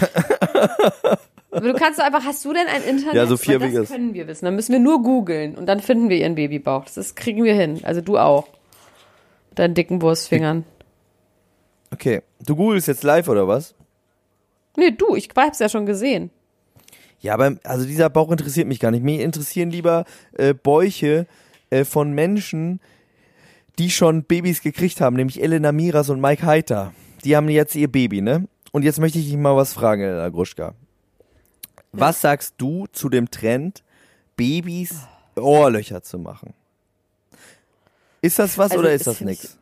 Aber du kannst doch einfach, hast du denn ein Internet? Ja, Sophia Weil das können wir wissen. Dann müssen wir nur googeln und dann finden wir ihren Babybauch. Das ist, kriegen wir hin. Also du auch. Mit deinen dicken Wurstfingern. Okay. Du googelst jetzt live oder was? Nee, du, ich hab's ja schon gesehen. Ja, aber also dieser Bauch interessiert mich gar nicht. Mich interessieren lieber äh, Bäuche äh, von Menschen, die schon Babys gekriegt haben, nämlich Elena Miras und Mike Heiter. Die haben jetzt ihr Baby, ne? Und jetzt möchte ich dich mal was fragen, Elena Gruschka. Was sagst du zu dem Trend, Babys Ohrlöcher zu machen? Ist das was Also, oder ist das nix?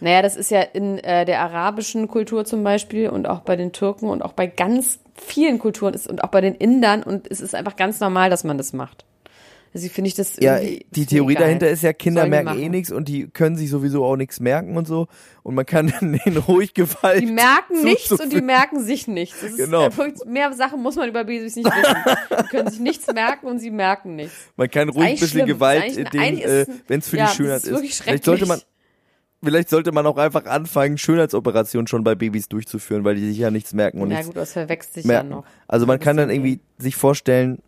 Naja, das ist ja in äh, der arabischen Kultur zum Beispiel und auch bei den Türken und auch bei ganz vielen Kulturen ist, und auch bei den Indern und es ist einfach ganz normal, dass man das macht. Also finde ich das Ja, die Theorie dahinter ist ja, Kinder Sollen merken eh nichts und die können sich sowieso auch nichts merken und so. Und man kann denen ruhig Gewalt Die merken nichts und die merken sich nichts. Das Genau. wirklich- mehr Sachen muss man über Babys nicht wissen. Die können sich nichts merken und sie merken nichts. Man kann ruhig ein bisschen schlimm. Gewalt, äh, wenn es für ja, die Schönheit ist ist. Vielleicht sollte man, vielleicht sollte man auch einfach anfangen, Schönheitsoperationen schon bei Babys durchzuführen, weil die sich ja nichts merken und nichts gut, das verwechselt sich merken. ja noch. Also man kann dann irgendwie sich vorstellen,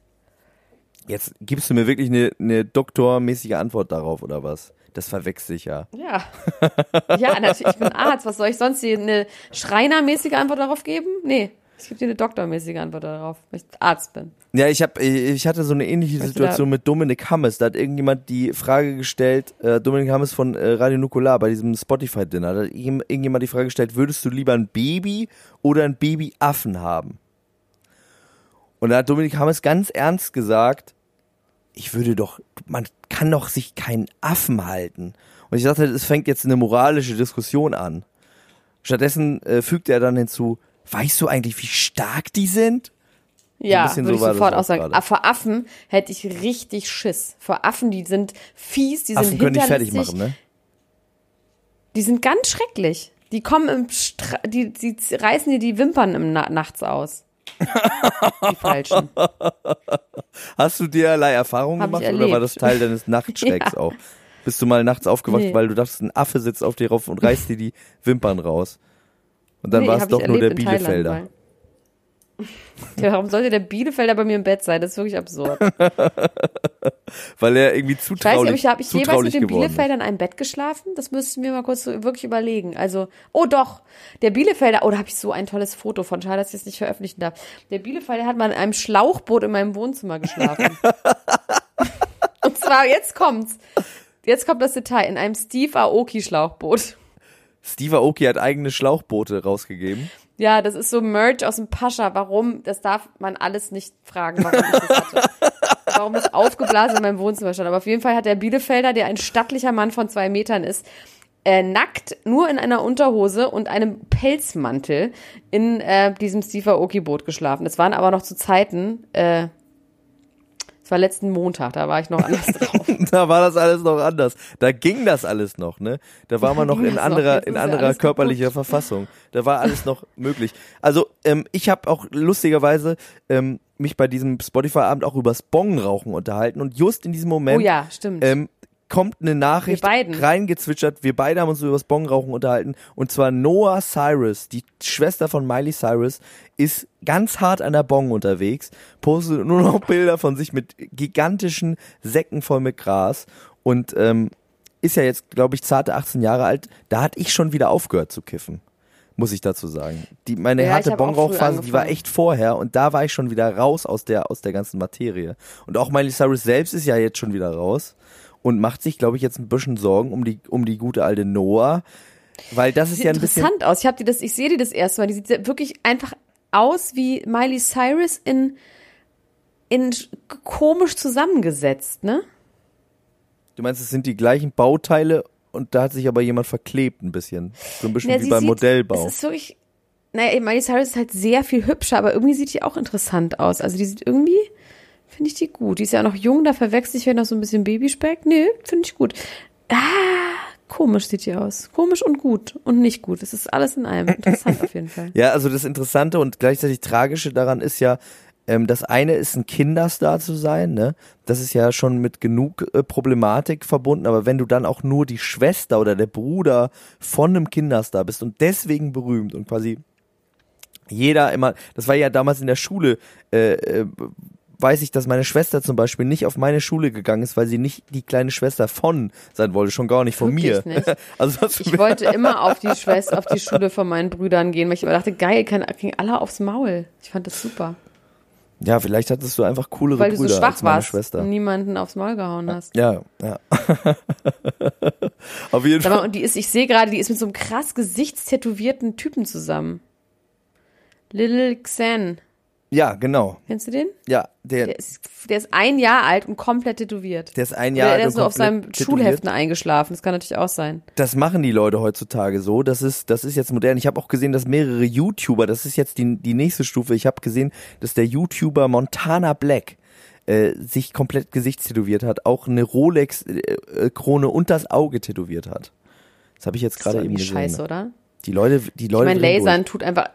jetzt gibst du mir wirklich eine, eine doktormäßige Antwort darauf oder was? Das verwechselt sich ja. Ja. Ja, natürlich, ich bin Arzt. Was soll ich sonst dir eine schreinermäßige Antwort darauf geben? Nee, ich gebe dir eine doktormäßige Antwort darauf, weil ich Arzt bin. Ja, ich hab, ich hatte so eine ähnliche Möchte Situation mit Dominik Hammes. Da hat irgendjemand die Frage gestellt, äh, Dominik Hammes von äh, Radio Nukular bei diesem Spotify-Dinner, da hat irgendjemand die Frage gestellt, würdest du lieber ein Baby oder ein Babyaffen haben? Und da hat Dominik Hammes ganz ernst gesagt, ich würde doch, man kann doch sich keinen Affen halten. Und ich dachte, es fängt jetzt eine moralische Diskussion an. Stattdessen äh, fügt er dann hinzu, weißt du eigentlich, wie stark die sind? Ja, würde so ich sofort auch sagen. gerade. Vor Affen hätte ich richtig Schiss. Vor Affen, die sind fies, die Affen sind können dich fertig machen, ne? Die sind ganz schrecklich. Die kommen im Stra die, die reißen dir die Wimpern im Na nachts aus. Die falschen. Hast du derlei Erfahrungen gemacht oder war das Teil deines Nachtschrecks Ja. auch? Bist du mal nachts aufgewacht, Nee. weil du dachtest, ein Affe sitzt auf dir rauf und reißt dir die Wimpern raus? Und dann Nee, war es doch nur der Bielefelder. Ja, warum sollte der Bielefelder bei mir im Bett sein? Das ist wirklich absurd. Weil er irgendwie Ich weiß nicht, zutraulich, habe ich jemals zutraulich mit dem ist. Bielefelder in einem Bett geschlafen? Das müssten wir mal kurz so wirklich überlegen. Also, oh doch, der Bielefelder, oh, da habe ich so ein tolles Foto von, schade, dass ich es nicht veröffentlichen darf. Der Bielefelder hat mal in einem Schlauchboot in meinem Wohnzimmer geschlafen. Und zwar, jetzt kommt's. Jetzt kommt das Detail, in einem Steve Aoki Schlauchboot. Steve Aoki hat eigene Schlauchboote rausgegeben. Ja, das ist so Merch aus dem Pascha. Warum? Das darf man alles nicht fragen, warum ich das hatte. Warum das aufgeblasen in meinem Wohnzimmer stand. Aber auf jeden Fall hat der Bielefelder, der ein stattlicher Mann von zwei Metern ist, äh, nackt, nur in einer Unterhose und einem Pelzmantel in äh, diesem Steve Aoki-Boot geschlafen. Das waren aber noch zu Zeiten, äh, es war letzten Montag, da war ich noch anders drauf. Da war das alles noch anders. Da ging das alles noch, ne? Da war man noch in anderer, in anderer körperlicher kaputt. Verfassung. Da war alles noch möglich. Also, ähm, ich habe auch lustigerweise ähm, mich bei diesem Spotify-Abend auch übers Bongrauchen unterhalten und just in diesem Moment Oh ja, stimmt. ähm, kommt eine Nachricht reingezwitschert. Wir beide haben uns über das Bongrauchen unterhalten. Und zwar Noah Cyrus, die Schwester von Miley Cyrus, ist ganz hart an der Bong unterwegs, postet nur noch Bilder von sich mit gigantischen Säcken voll mit Gras und ähm, ist ja jetzt, glaube ich, zarte 18 Jahre alt. Da hatte ich schon wieder aufgehört zu kiffen. Muss ich dazu sagen. Die, meine Ja, harte Bongrauchphase, die war echt vorher und da war ich schon wieder raus aus der, aus der ganzen Materie. Und auch Miley Cyrus selbst ist ja jetzt schon wieder raus und macht sich, glaube ich, jetzt ein bisschen Sorgen um die, um die gute alte Noah. Weil das ist sieht ja ein bisschen. interessant aus. Ich habe die das, ich sehe die das erste Mal. Die sieht wirklich einfach aus wie Miley Cyrus in in sch- komisch zusammengesetzt, ne? Du meinst, es sind die gleichen Bauteile und da hat sich aber jemand verklebt ein bisschen. So ein bisschen Ja, wie beim sieht- Modellbau. Es ist wirklich naja, Miley Cyrus ist halt sehr viel hübscher, aber irgendwie sieht die auch interessant aus. Also die sieht irgendwie, finde ich die gut. Die ist ja noch jung, da verwechselt ich vielleicht noch so ein bisschen Babyspeck. Nee, finde ich gut. Ah, komisch sieht die aus. Komisch und gut und nicht gut. Das ist alles in einem. Interessant auf jeden Fall. Ja, also das Interessante und gleichzeitig Tragische daran ist ja, ähm, das eine ist ein Kinderstar zu sein, ne? Das ist ja schon mit genug äh, Problematik verbunden, aber wenn du dann auch nur die Schwester oder der Bruder von einem Kinderstar bist und deswegen berühmt und quasi jeder immer, das war ja damals in der Schule, äh, äh, weiß ich, dass meine Schwester zum Beispiel nicht auf meine Schule gegangen ist, weil sie nicht die kleine Schwester von sein wollte, schon gar nicht von Wirklich mir. nicht? Also Ich wollte immer auf die Schwester, auf die Schule von meinen Brüdern gehen, weil ich immer dachte, geil, kann, kriegen alle aufs Maul. Ich fand das super. ja, vielleicht hattest du einfach coolere Weil du so schwach als meine warst Schwester. und niemanden aufs Maul gehauen hast. Ja, ja. Auf jeden Sag mal, Fall. und die ist, ich sehe gerade, die ist mit so einem krass gesichtstätowierten Typen zusammen. Little Xan. Ja, genau. Kennst du den? Ja, der, Der ist, der ist ein Jahr alt und komplett tätowiert. der ist ein Jahr alt der ist so auf seinem tätowiert. Schulheften eingeschlafen. Das kann natürlich auch sein. Das machen die Leute heutzutage so. Das ist, das ist jetzt modern. Ich habe auch gesehen, dass mehrere YouTuber, das ist jetzt die, die nächste Stufe. Ich habe gesehen, dass der YouTuber Montana Black äh, sich komplett gesichtstätowiert hat, auch eine Rolex-Krone und das Auge tätowiert hat. Das habe ich jetzt gerade eben gesehen. scheiße, oder? Die Leute, die Ich Leute. meine, drehen Lasern durch. tut einfach.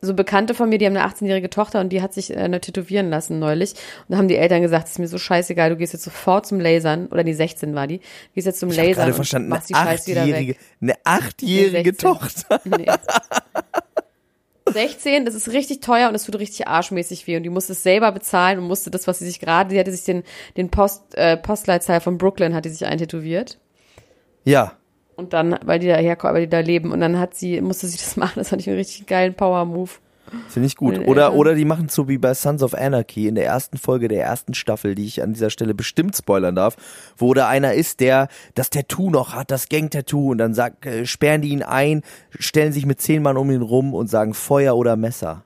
So Bekannte von mir, die haben eine 18-jährige Tochter und die hat sich äh, eine tätowieren lassen neulich. Und da haben die Eltern gesagt, es ist mir so scheißegal, du gehst jetzt sofort zum Lasern. Oder die 16 war die. Gehst jetzt zum Ich Lasern gerade und verstanden, eine achtjährige, eine achtjährige 16. Tochter. Nee. 16, das ist richtig teuer und es tut richtig arschmäßig weh und die musste es selber bezahlen und musste das, was sie sich gerade, die hatte sich den, den Post, äh, Postleitzahl von Brooklyn hat die sich eintätowiert. Ja, Und dann, weil die da herkommen, weil die da leben. Und dann hat sie, musste sie das machen. Das fand ich einen richtig geilen Power-Move. Finde ich gut. Oder, Eltern. oder die machen so wie bei Sons of Anarchy in der ersten Folge der ersten Staffel, die ich an dieser Stelle bestimmt spoilern darf, wo da einer ist, der das Tattoo noch hat, das Gang-Tattoo, und dann sagt, äh, sperren die ihn ein, stellen sich mit zehn Mann um ihn rum und sagen Feuer oder Messer.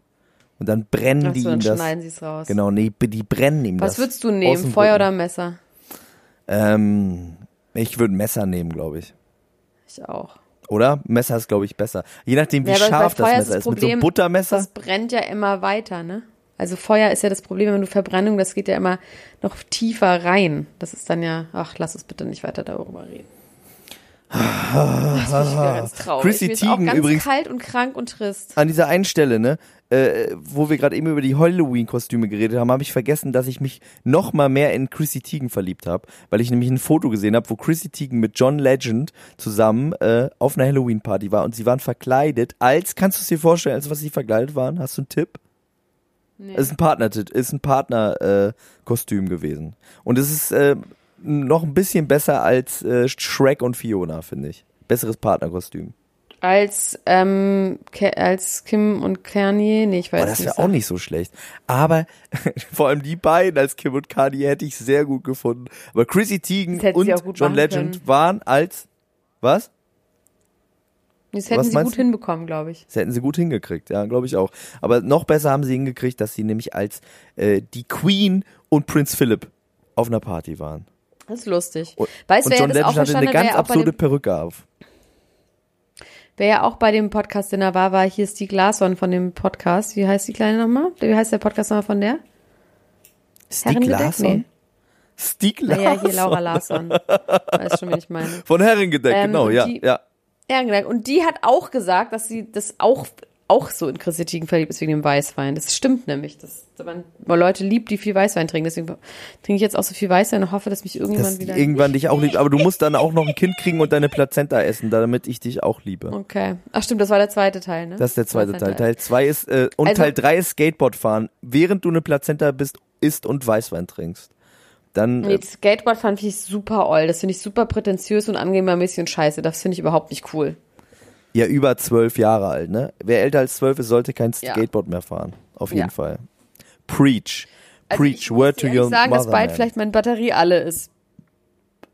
und dann brennen Ach die so, dann ihm das. schneiden sie es raus. Genau, nee, die brennen ihm Was das. würdest du nehmen, Feuer oder Messer? Ähm, ich würde ein Messer nehmen, glaube ich. Ich auch. Oder? Messer ist, glaube ich, besser. Je nachdem, wie Ja, scharf das Feuer ist Messer das ist. Mit so einem Problem, Buttermesser. Das brennt ja immer weiter, ne? Also Feuer ist ja das Problem, wenn du Verbrennung, das geht ja immer noch tiefer rein. Das ist dann ja, ach, lass uns bitte nicht weiter darüber reden. Das wieder ganz traurig. Chrissy Mir ist auch Teigen ganz übrigens- kalt und krank und trist. An dieser einen Stelle, ne, äh, wo wir gerade eben über die Halloween-Kostüme geredet haben, habe ich vergessen, dass ich mich noch mal mehr in Chrissy Teigen verliebt habe, weil ich nämlich ein Foto gesehen habe, wo Chrissy Teigen mit John Legend zusammen äh, auf einer Halloween-Party war und sie waren verkleidet als, kannst du es dir vorstellen, als was sie verkleidet waren? Hast du einen Tipp? Nee. Es ist ein Partner, ist ein Partner äh, Kostüm gewesen und es ist äh, noch ein bisschen besser als äh, Shrek und Fiona, finde ich. Besseres Partnerkostüm. Als, ähm, Ke als Kim und Kanye, nee, ich weiß Aber das nicht. wäre auch nicht so schlecht. Aber vor allem die beiden als Kim und Kanye hätte ich sehr gut gefunden. Aber Chrissy Teigen Das und John Legend können. waren als was? Das hätten Was sie gut du? hinbekommen, glaube ich. Das hätten sie gut hingekriegt, ja, glaube ich auch. Aber noch besser haben sie hingekriegt, dass sie nämlich als äh, die Queen und Prinz Philip auf einer Party waren. Das ist lustig. Und, weißt du, und John auch Legend hatte eine ganz ja absurde Perücke auf. wer ja auch bei dem Podcast, den er war, war hier Stieg Larsson von dem Podcast. Wie heißt die Kleine nochmal? Wie heißt der Podcast nochmal von der? Stieg Herrengedeck? Larsson? Nee. Stieg Larsson? Naja, hier Laura Larsson. Weißt schon, wen ich meine. Von Herrengedeck, Ähm, genau, ja, die- ja. Ehrengedeck. Und die hat auch gesagt, dass sie das auch, auch so in Chrissy Teigen verliebt ist wegen dem Weißwein. Das stimmt nämlich. Dass man man Leute liebt, die viel Weißwein trinken. Deswegen trinke ich jetzt auch so viel Weißwein und hoffe, dass mich irgendjemand Dass wieder. irgendwann dich auch liebt. Aber du musst dann auch noch ein Kind kriegen und deine Plazenta essen, damit ich dich auch liebe. Okay. Ach stimmt, das war der zweite Teil, ne? Das ist der zweite Teil. Teil. Teil zwei ist, äh, und Also- Teil drei ist Skateboard fahren, während du eine Plazenta bist, isst und Weißwein trinkst. Dann, Nee, äh, Skateboard fand ich super oll. Das finde ich super prätentiös und angenehmermäßig und scheiße. Das finde ich überhaupt nicht cool. Ja, über zwölf Jahre alt, ne? Wer älter als zwölf ist, sollte kein Ja. Skateboard mehr fahren. Auf jeden Ja. Fall. Preach. Also Preach. ich Word to your sagen, dass mother, bald man. vielleicht meine Batterie alle ist.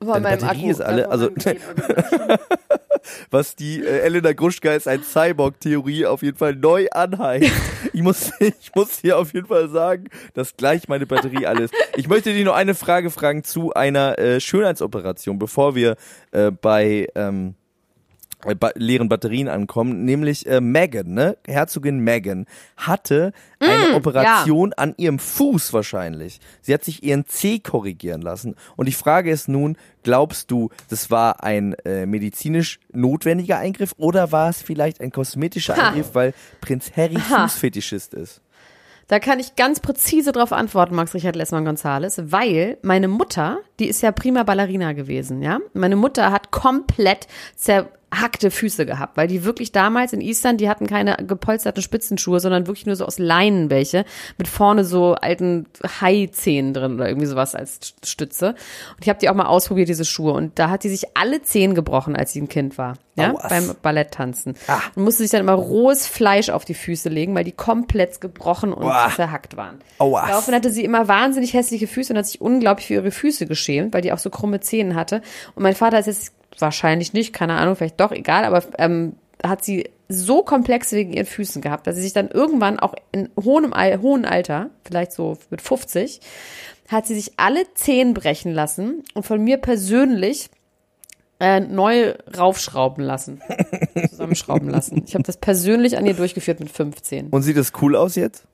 Von Deine Batterie Akku. ist alle- also- was die äh, Elena Gruschka ist ein Cyborg-Theorie auf jeden Fall neu anheizt. Ich muss, ich muss hier auf jeden Fall sagen, dass gleich meine Batterie alles. Ich möchte dir nur eine Frage fragen zu einer äh, Schönheitsoperation, bevor wir äh, bei ähm, äh, ba leeren Batterien ankommen, nämlich äh, Meghan, ne? Herzogin Meghan hatte eine Operation an ihrem Fuß wahrscheinlich. Sie hat sich ihren Zeh korrigieren lassen. Und die Frage ist nun, glaubst du, das war ein äh, medizinisch notwendiger Eingriff oder war es vielleicht ein kosmetischer Ha. Eingriff, weil Prinz Harry Ha. Fußfetischist ist? Da kann ich ganz präzise drauf antworten, Max Richard Lessmann Gonzales, weil meine Mutter, die ist ja prima Ballerina gewesen, ja. Meine Mutter hat komplett zerhackte Füße gehabt, weil die wirklich damals in Island, die hatten keine gepolsterten Spitzenschuhe, sondern wirklich nur so aus Leinen welche, mit vorne so alten Haizähnen drin oder irgendwie sowas als Stütze. Und ich habe die auch mal ausprobiert, diese Schuhe. Und da hat sie sich alle Zehen gebrochen, als sie ein Kind war. Ja, was? beim Balletttanzen. Und musste sich dann immer rohes Fleisch auf die Füße legen, weil die komplett gebrochen und Boah. zerhackt waren. Aua. Daraufhin hatte sie immer wahnsinnig hässliche Füße und hat sich unglaublich für ihre Füße geschämt, weil die auch so krumme Zehen hatte. Und mein Vater ist jetzt wahrscheinlich nicht, keine Ahnung, vielleicht doch, egal, aber ähm, hat sie so komplex wegen ihren Füßen gehabt, dass sie sich dann irgendwann auch in hohem, hohen Alter, vielleicht so mit 50, hat sie sich alle Zehen brechen lassen und von mir persönlich äh, neu raufschrauben lassen, zusammenschrauben lassen. Ich habe das persönlich an ihr durchgeführt mit 15. Und sieht das cool aus jetzt?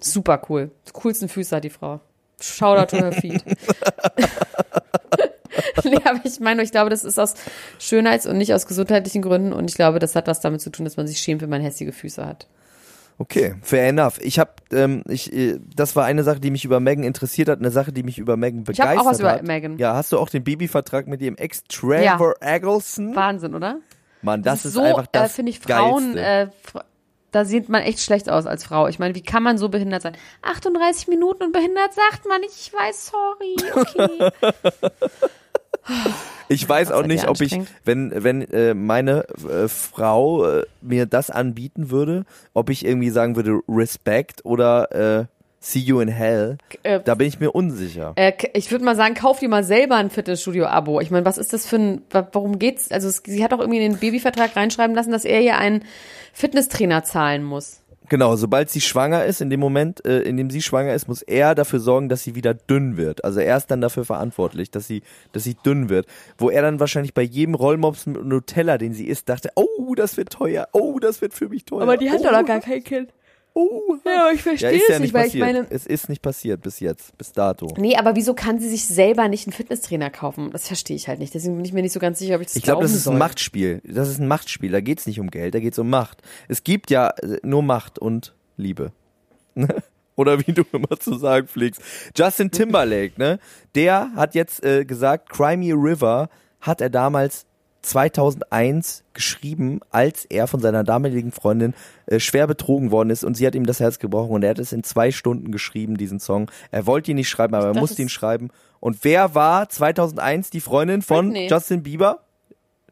Super cool. Die coolsten Füße hat die Frau. Shoutout to her feet. nee, aber ich meine, ich glaube, das ist aus Schönheits- und nicht aus gesundheitlichen Gründen. Und ich glaube, das hat was damit zu tun, dass man sich schämt, wenn man hässliche Füße hat. Okay, fair enough. Ich habe, ähm, ich, äh, das war eine Sache, die mich über Megan interessiert hat, eine Sache, die mich über Megan Ich begeistert habe auch was über hat. Megan. Ja, hast du auch den Babyvertrag mit ihrem Ex Trevor Eggleston? Wahnsinn, oder? Mann, das ist so, einfach äh, das finde ich Frauen, äh, da sieht man echt schlecht aus als Frau. Ich meine, wie kann man so behindert sein? 38 Minuten und behindert sagt man. Ich weiß, sorry, okay. ich weiß auch nicht, ob ich, wenn, wenn äh, meine äh, Frau äh, mir das anbieten würde, ob ich irgendwie sagen würde, Respect oder äh, See you in hell. Äh, Da bin ich mir unsicher. Äh, ich würde mal sagen, kauf dir mal selber ein Fitnessstudio-Abo. Ich meine, was ist das für ein, wa- worum geht's? Also es, sie hat auch irgendwie in den Babyvertrag reinschreiben lassen, dass er ihr einen Fitnesstrainer zahlen muss. Genau, sobald sie schwanger ist, in dem Moment, äh, in dem sie schwanger ist, muss er dafür sorgen, dass sie wieder dünn wird. Also er ist dann dafür verantwortlich, dass sie, dass sie dünn wird. Wo er dann wahrscheinlich bei jedem Rollmops mit Nutella, den sie isst, dachte, oh, das wird teuer, oh, das wird für mich teuer. Aber die hat oh, doch gar kein Kind. Oh. Ja, ich Ja, verstehe ist es ja nicht, weil ich meine. es ist nicht passiert bis jetzt, bis dato. Nee, aber wieso kann sie sich selber nicht einen Fitnesstrainer kaufen? Das verstehe ich halt nicht. Deswegen bin ich mir nicht so ganz sicher, ob ich das Ich glaube, das ist ein soll. Machtspiel. Das ist ein Machtspiel. Da geht's nicht um Geld, da geht's um Macht. Es gibt ja äh, nur Macht und Liebe. Oder wie du immer zu sagen pflegst. Justin Timberlake, ne? Der hat jetzt äh, gesagt, Cry Me a River hat er damals 2001 geschrieben, als er von seiner damaligen Freundin äh, schwer betrogen worden ist und sie hat ihm das Herz gebrochen und er hat es in zwei Stunden geschrieben, diesen Song. Er wollte ihn nicht schreiben, aber er musste ihn schreiben. Und wer war 2001 die Freundin von Britney. Justin Bieber?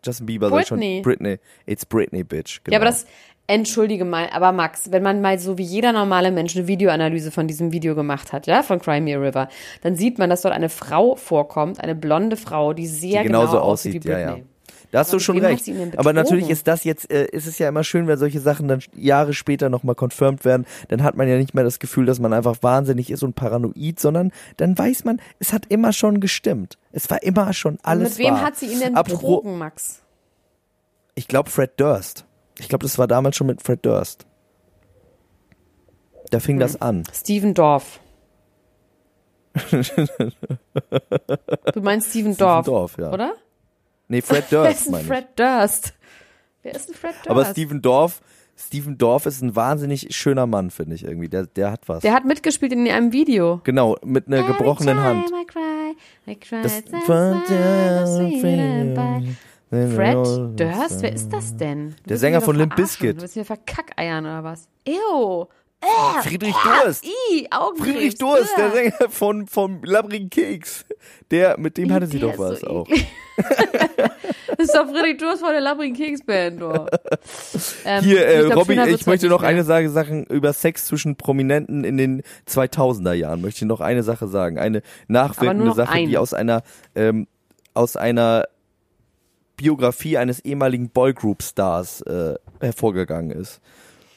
Justin Bieber sag ich schon. Britney. Britney. It's Britney, bitch. Genau. Ja, aber das, entschuldige mal, aber Max, wenn man mal so wie jeder normale Mensch eine Videoanalyse von diesem Video gemacht hat, ja, von Cry Me a River, dann sieht man, dass dort eine Frau vorkommt, eine blonde Frau, die sehr die genau aussieht wie aussieht, ja, Britney. ja. Da hast Aber du schon recht. Aber natürlich ist das jetzt, äh, ist es ja immer schön, wenn solche Sachen dann Jahre später nochmal confirmed werden. Dann hat man ja nicht mehr das Gefühl, dass man einfach wahnsinnig ist und paranoid, sondern dann weiß man, es hat immer schon gestimmt. Es war immer schon alles Mit wem wahr. hat sie ihn denn betrogen, Max? Ich glaube Fred Durst. Ich glaube, das war damals schon mit Fred Durst. Da fing Hm. das an. Steven Dorf. du meinst Steven Dorf, Dorf, ja. oder? Nee, Fred Wer Durst ist meine ich. Fred Durst? Wer ist ein Fred Durst? Aber Steven Dorf, Steven Dorf ist ein wahnsinnig schöner Mann, finde ich irgendwie. Der, der hat was. Der hat mitgespielt in einem Video. genau, mit einer gebrochenen Hand. Das Fred Durst? Wer ist das denn? Du Der Sänger von Limp. Bizkit. Du willst mir verkackeiern oder was? Ew. Äh, Friedrich Durst. I. Friedrich Durst, der Äh. Sänger von, vom Labbrigen Keks. Der, mit dem hatte sie doch was so auch. Das ist doch Friedrich Durst von der Labbrigen Keksband, du. Ähm, Hier, äh, ich glaub, Robby, ich wird's möchte noch eine. Sache sagen über Sex zwischen Prominenten in den 2000er Jahren. Möchte ich noch eine Sache sagen. Eine nachwirkende Sache, die eine. aus einer, ähm, aus einer Biografie eines ehemaligen Boygroup-Stars äh, hervorgegangen ist.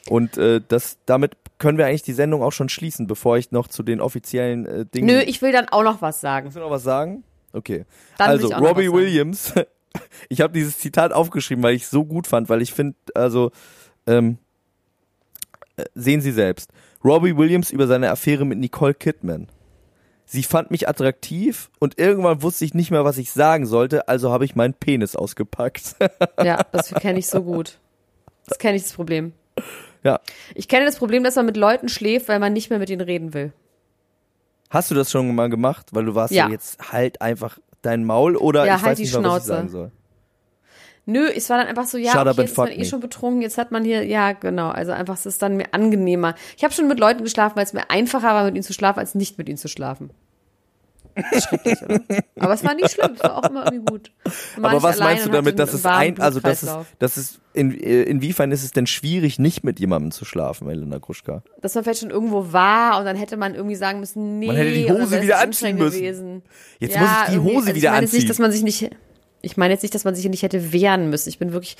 Und äh, das, damit können wir eigentlich die Sendung auch schon schließen, bevor ich noch zu den offiziellen äh, Dingen. Nö, ich will dann auch noch was sagen. Willst du noch was sagen? Okay. Dann also, Robbie. Williams. ich habe dieses Zitat aufgeschrieben, weil ich es so gut fand, weil ich finde, also, ähm, äh, sehen Sie selbst. Robbie Williams über seine Affäre mit Nicole Kidman. Sie fand mich attraktiv und irgendwann wusste ich nicht mehr, was ich sagen sollte, also habe ich meinen Penis ausgepackt. Ja, das kenne ich so gut. Das kenne ich das Problem. Ja. Ich kenne das Problem, dass man mit Leuten schläft, weil man nicht mehr mit ihnen reden will. Hast du das schon mal gemacht? Weil du warst ja, Ja. jetzt halt einfach dein Maul oder Ja, ich halt weiß die nicht mal, was ich Schnauze. sagen soll. Nö, es war dann einfach so, ja, Shut okay, jetzt ist man fuck eh schon betrunken, jetzt hat man hier, ja, genau, also einfach, es ist dann mir angenehmer. Ich habe schon mit Leuten geschlafen, weil es mir einfacher war, mit ihnen zu schlafen, als nicht mit ihnen zu schlafen. Schrecklich, oder? Aber es war nicht schlimm, es war auch immer irgendwie gut. Aber was meinst du damit, dass es ein, also das ist, das ist, in, äh, inwiefern ist es denn schwierig, nicht mit jemandem zu schlafen, Elena Gruschka? dass man vielleicht schon irgendwo war und dann hätte man irgendwie sagen müssen, nee, Man hätte die Hose wieder anstrengend anziehen müssen. Gewesen. Jetzt muss ich die Hose also wieder ich meine jetzt anziehen. nicht, dass man sich nicht ich meine jetzt nicht, dass man sich nicht hätte wehren müssen. Ich bin wirklich,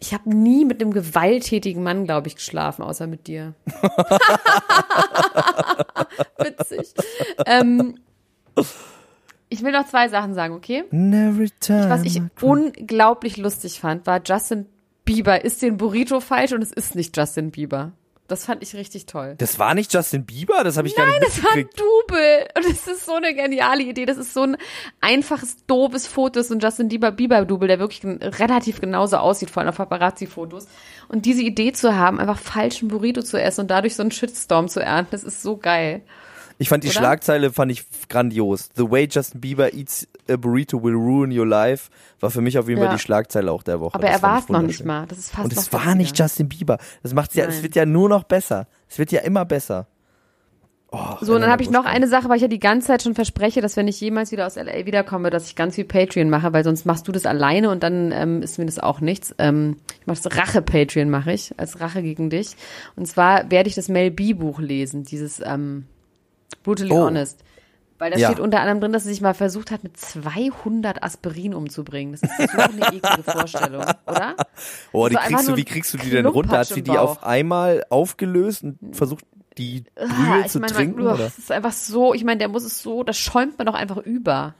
ich habe nie mit einem gewalttätigen Mann, glaube ich, geschlafen, außer mit dir. Witzig. Ähm, ich will noch zwei Sachen sagen, okay? Every time Was ich unglaublich lustig fand, war Justin Bieber isst den Burrito falsch und es ist nicht Justin Bieber. Das fand ich richtig toll. das war nicht Justin Bieber? Das habe ich gar nicht Das war ein mitgekriegt. Double. Und das ist so eine geniale Idee. Das ist so ein einfaches, doofes Foto. Das ist ein Justin Bieber Bieber Double, der wirklich relativ genauso aussieht, vor allem auf Paparazzi-Fotos. Und diese Idee zu haben, einfach falschen Burrito zu essen und dadurch so einen Shitstorm zu ernten, das ist so geil. Ich fand die Oder? Schlagzeile fand ich grandios. The way Justin Bieber eats a burrito will ruin your life war für mich auf jeden Fall Ja. die Schlagzeile auch der Woche. Aber Das er war es noch nicht mal. Das ist fast Und es war nicht Justin Bieber. Das macht's ja, es wird ja nur noch besser. Es wird ja immer besser. Oh, So, und dann habe ich noch eine Sache, weil ich ja die ganze Zeit schon verspreche, dass wenn ich jemals wieder aus LA wiederkomme, dass ich ganz viel Patreon mache, weil sonst machst du das alleine und dann ähm, ist mir das auch nichts. Ähm, ich mache das Rache-Patreon, mache ich, als Rache gegen dich. Und zwar werde ich das Mel B-Buch lesen, dieses ähm, Brutally Oh. Honest. Weil da Ja. steht unter anderem drin, dass sie sich mal versucht hat, mit 200 Aspirin umzubringen. Das ist so eine eklige Vorstellung, oder? Oh, die kriegst du, wie kriegst du die denn runter? Hat sie die auf einmal aufgelöst und versucht, die Ah, Brühe ich zu meine, trinken? man, oder? das ist einfach so, ich meine, der muss es so, das schäumt man doch einfach über.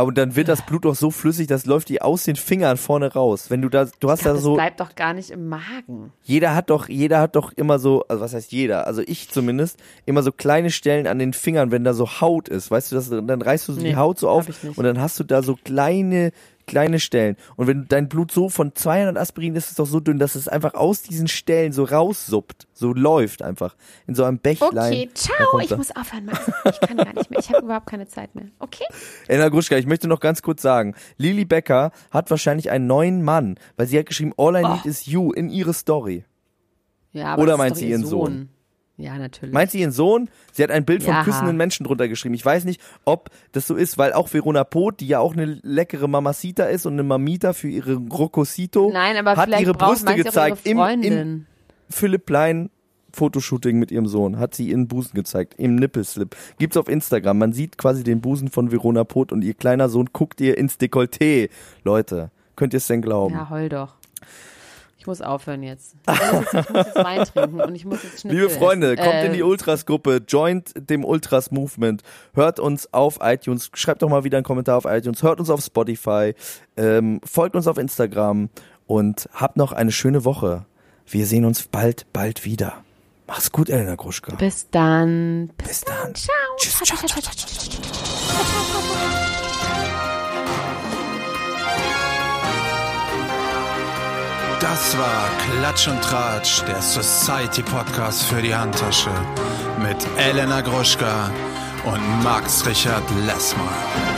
Aber dann wird das Blut doch so flüssig, das läuft die aus den Fingern vorne raus. Wenn du da, du hast Ja, da das so, bleibt doch gar nicht im Magen. jeder hat doch, jeder hat doch immer so, also was heißt jeder? Also ich zumindest, immer so kleine Stellen an den Fingern, wenn da so Haut ist, weißt du, das, dann reißt du so die Nee, Haut so auf und dann hast du da so kleine, kleine Stellen. Und wenn dein Blut so von 200 Aspirin ist es doch so dünn, dass es einfach aus diesen Stellen so raussuppt, so läuft einfach in so einem Bächlein. Okay, ciao, ich muss aufhören, Max. Ich kann gar nicht mehr. Ich habe überhaupt keine Zeit mehr. Okay? Elena Gruschka, ich möchte noch ganz kurz sagen, Lili Becker hat wahrscheinlich einen neuen Mann, weil sie hat geschrieben, All I Need is You in ihre Story. Ja, Oder das ist meint sie ihr ihren Sohn? Ja, natürlich. Meint sie ihren Sohn? Sie hat ein Bild von Ja. küssenden Menschen drunter geschrieben. Ich weiß nicht, ob das so ist, weil auch Verona Poth, die ja auch eine leckere Mamacita ist und eine Mamita für ihre Rocosito, Nein, aber hat ihre Brüste gezeigt ihre im, im Philipp Plein Fotoshooting mit ihrem Sohn. Hat sie ihren Busen gezeigt, im Nippelslip. Gibt's auf Instagram. Man sieht quasi den Busen von Verona Poth und ihr kleiner Sohn guckt ihr ins Dekolleté. Leute, könnt ihr es denn glauben? Ja, heul doch. Ich muss aufhören jetzt. Ich muss jetzt, ich muss jetzt Wein trinken und ich muss jetzt Schnitzel Liebe Freunde, essen. kommt äh, in die Ultras-Gruppe, joint dem Ultras-Movement, hört uns auf iTunes, schreibt doch mal wieder einen Kommentar auf iTunes, hört uns auf Spotify, ähm, folgt uns auf Instagram und habt noch eine schöne Woche. Wir sehen uns bald, bald wieder. Mach's gut, Elena Gruschka. Bis dann. Bis dann. Ciao. Tschüss, ciao, ciao, ciao, ciao. Das war Klatsch und Tratsch, der Society Podcast für die Handtasche mit Elena Gruschka und Max Richard Lessmann.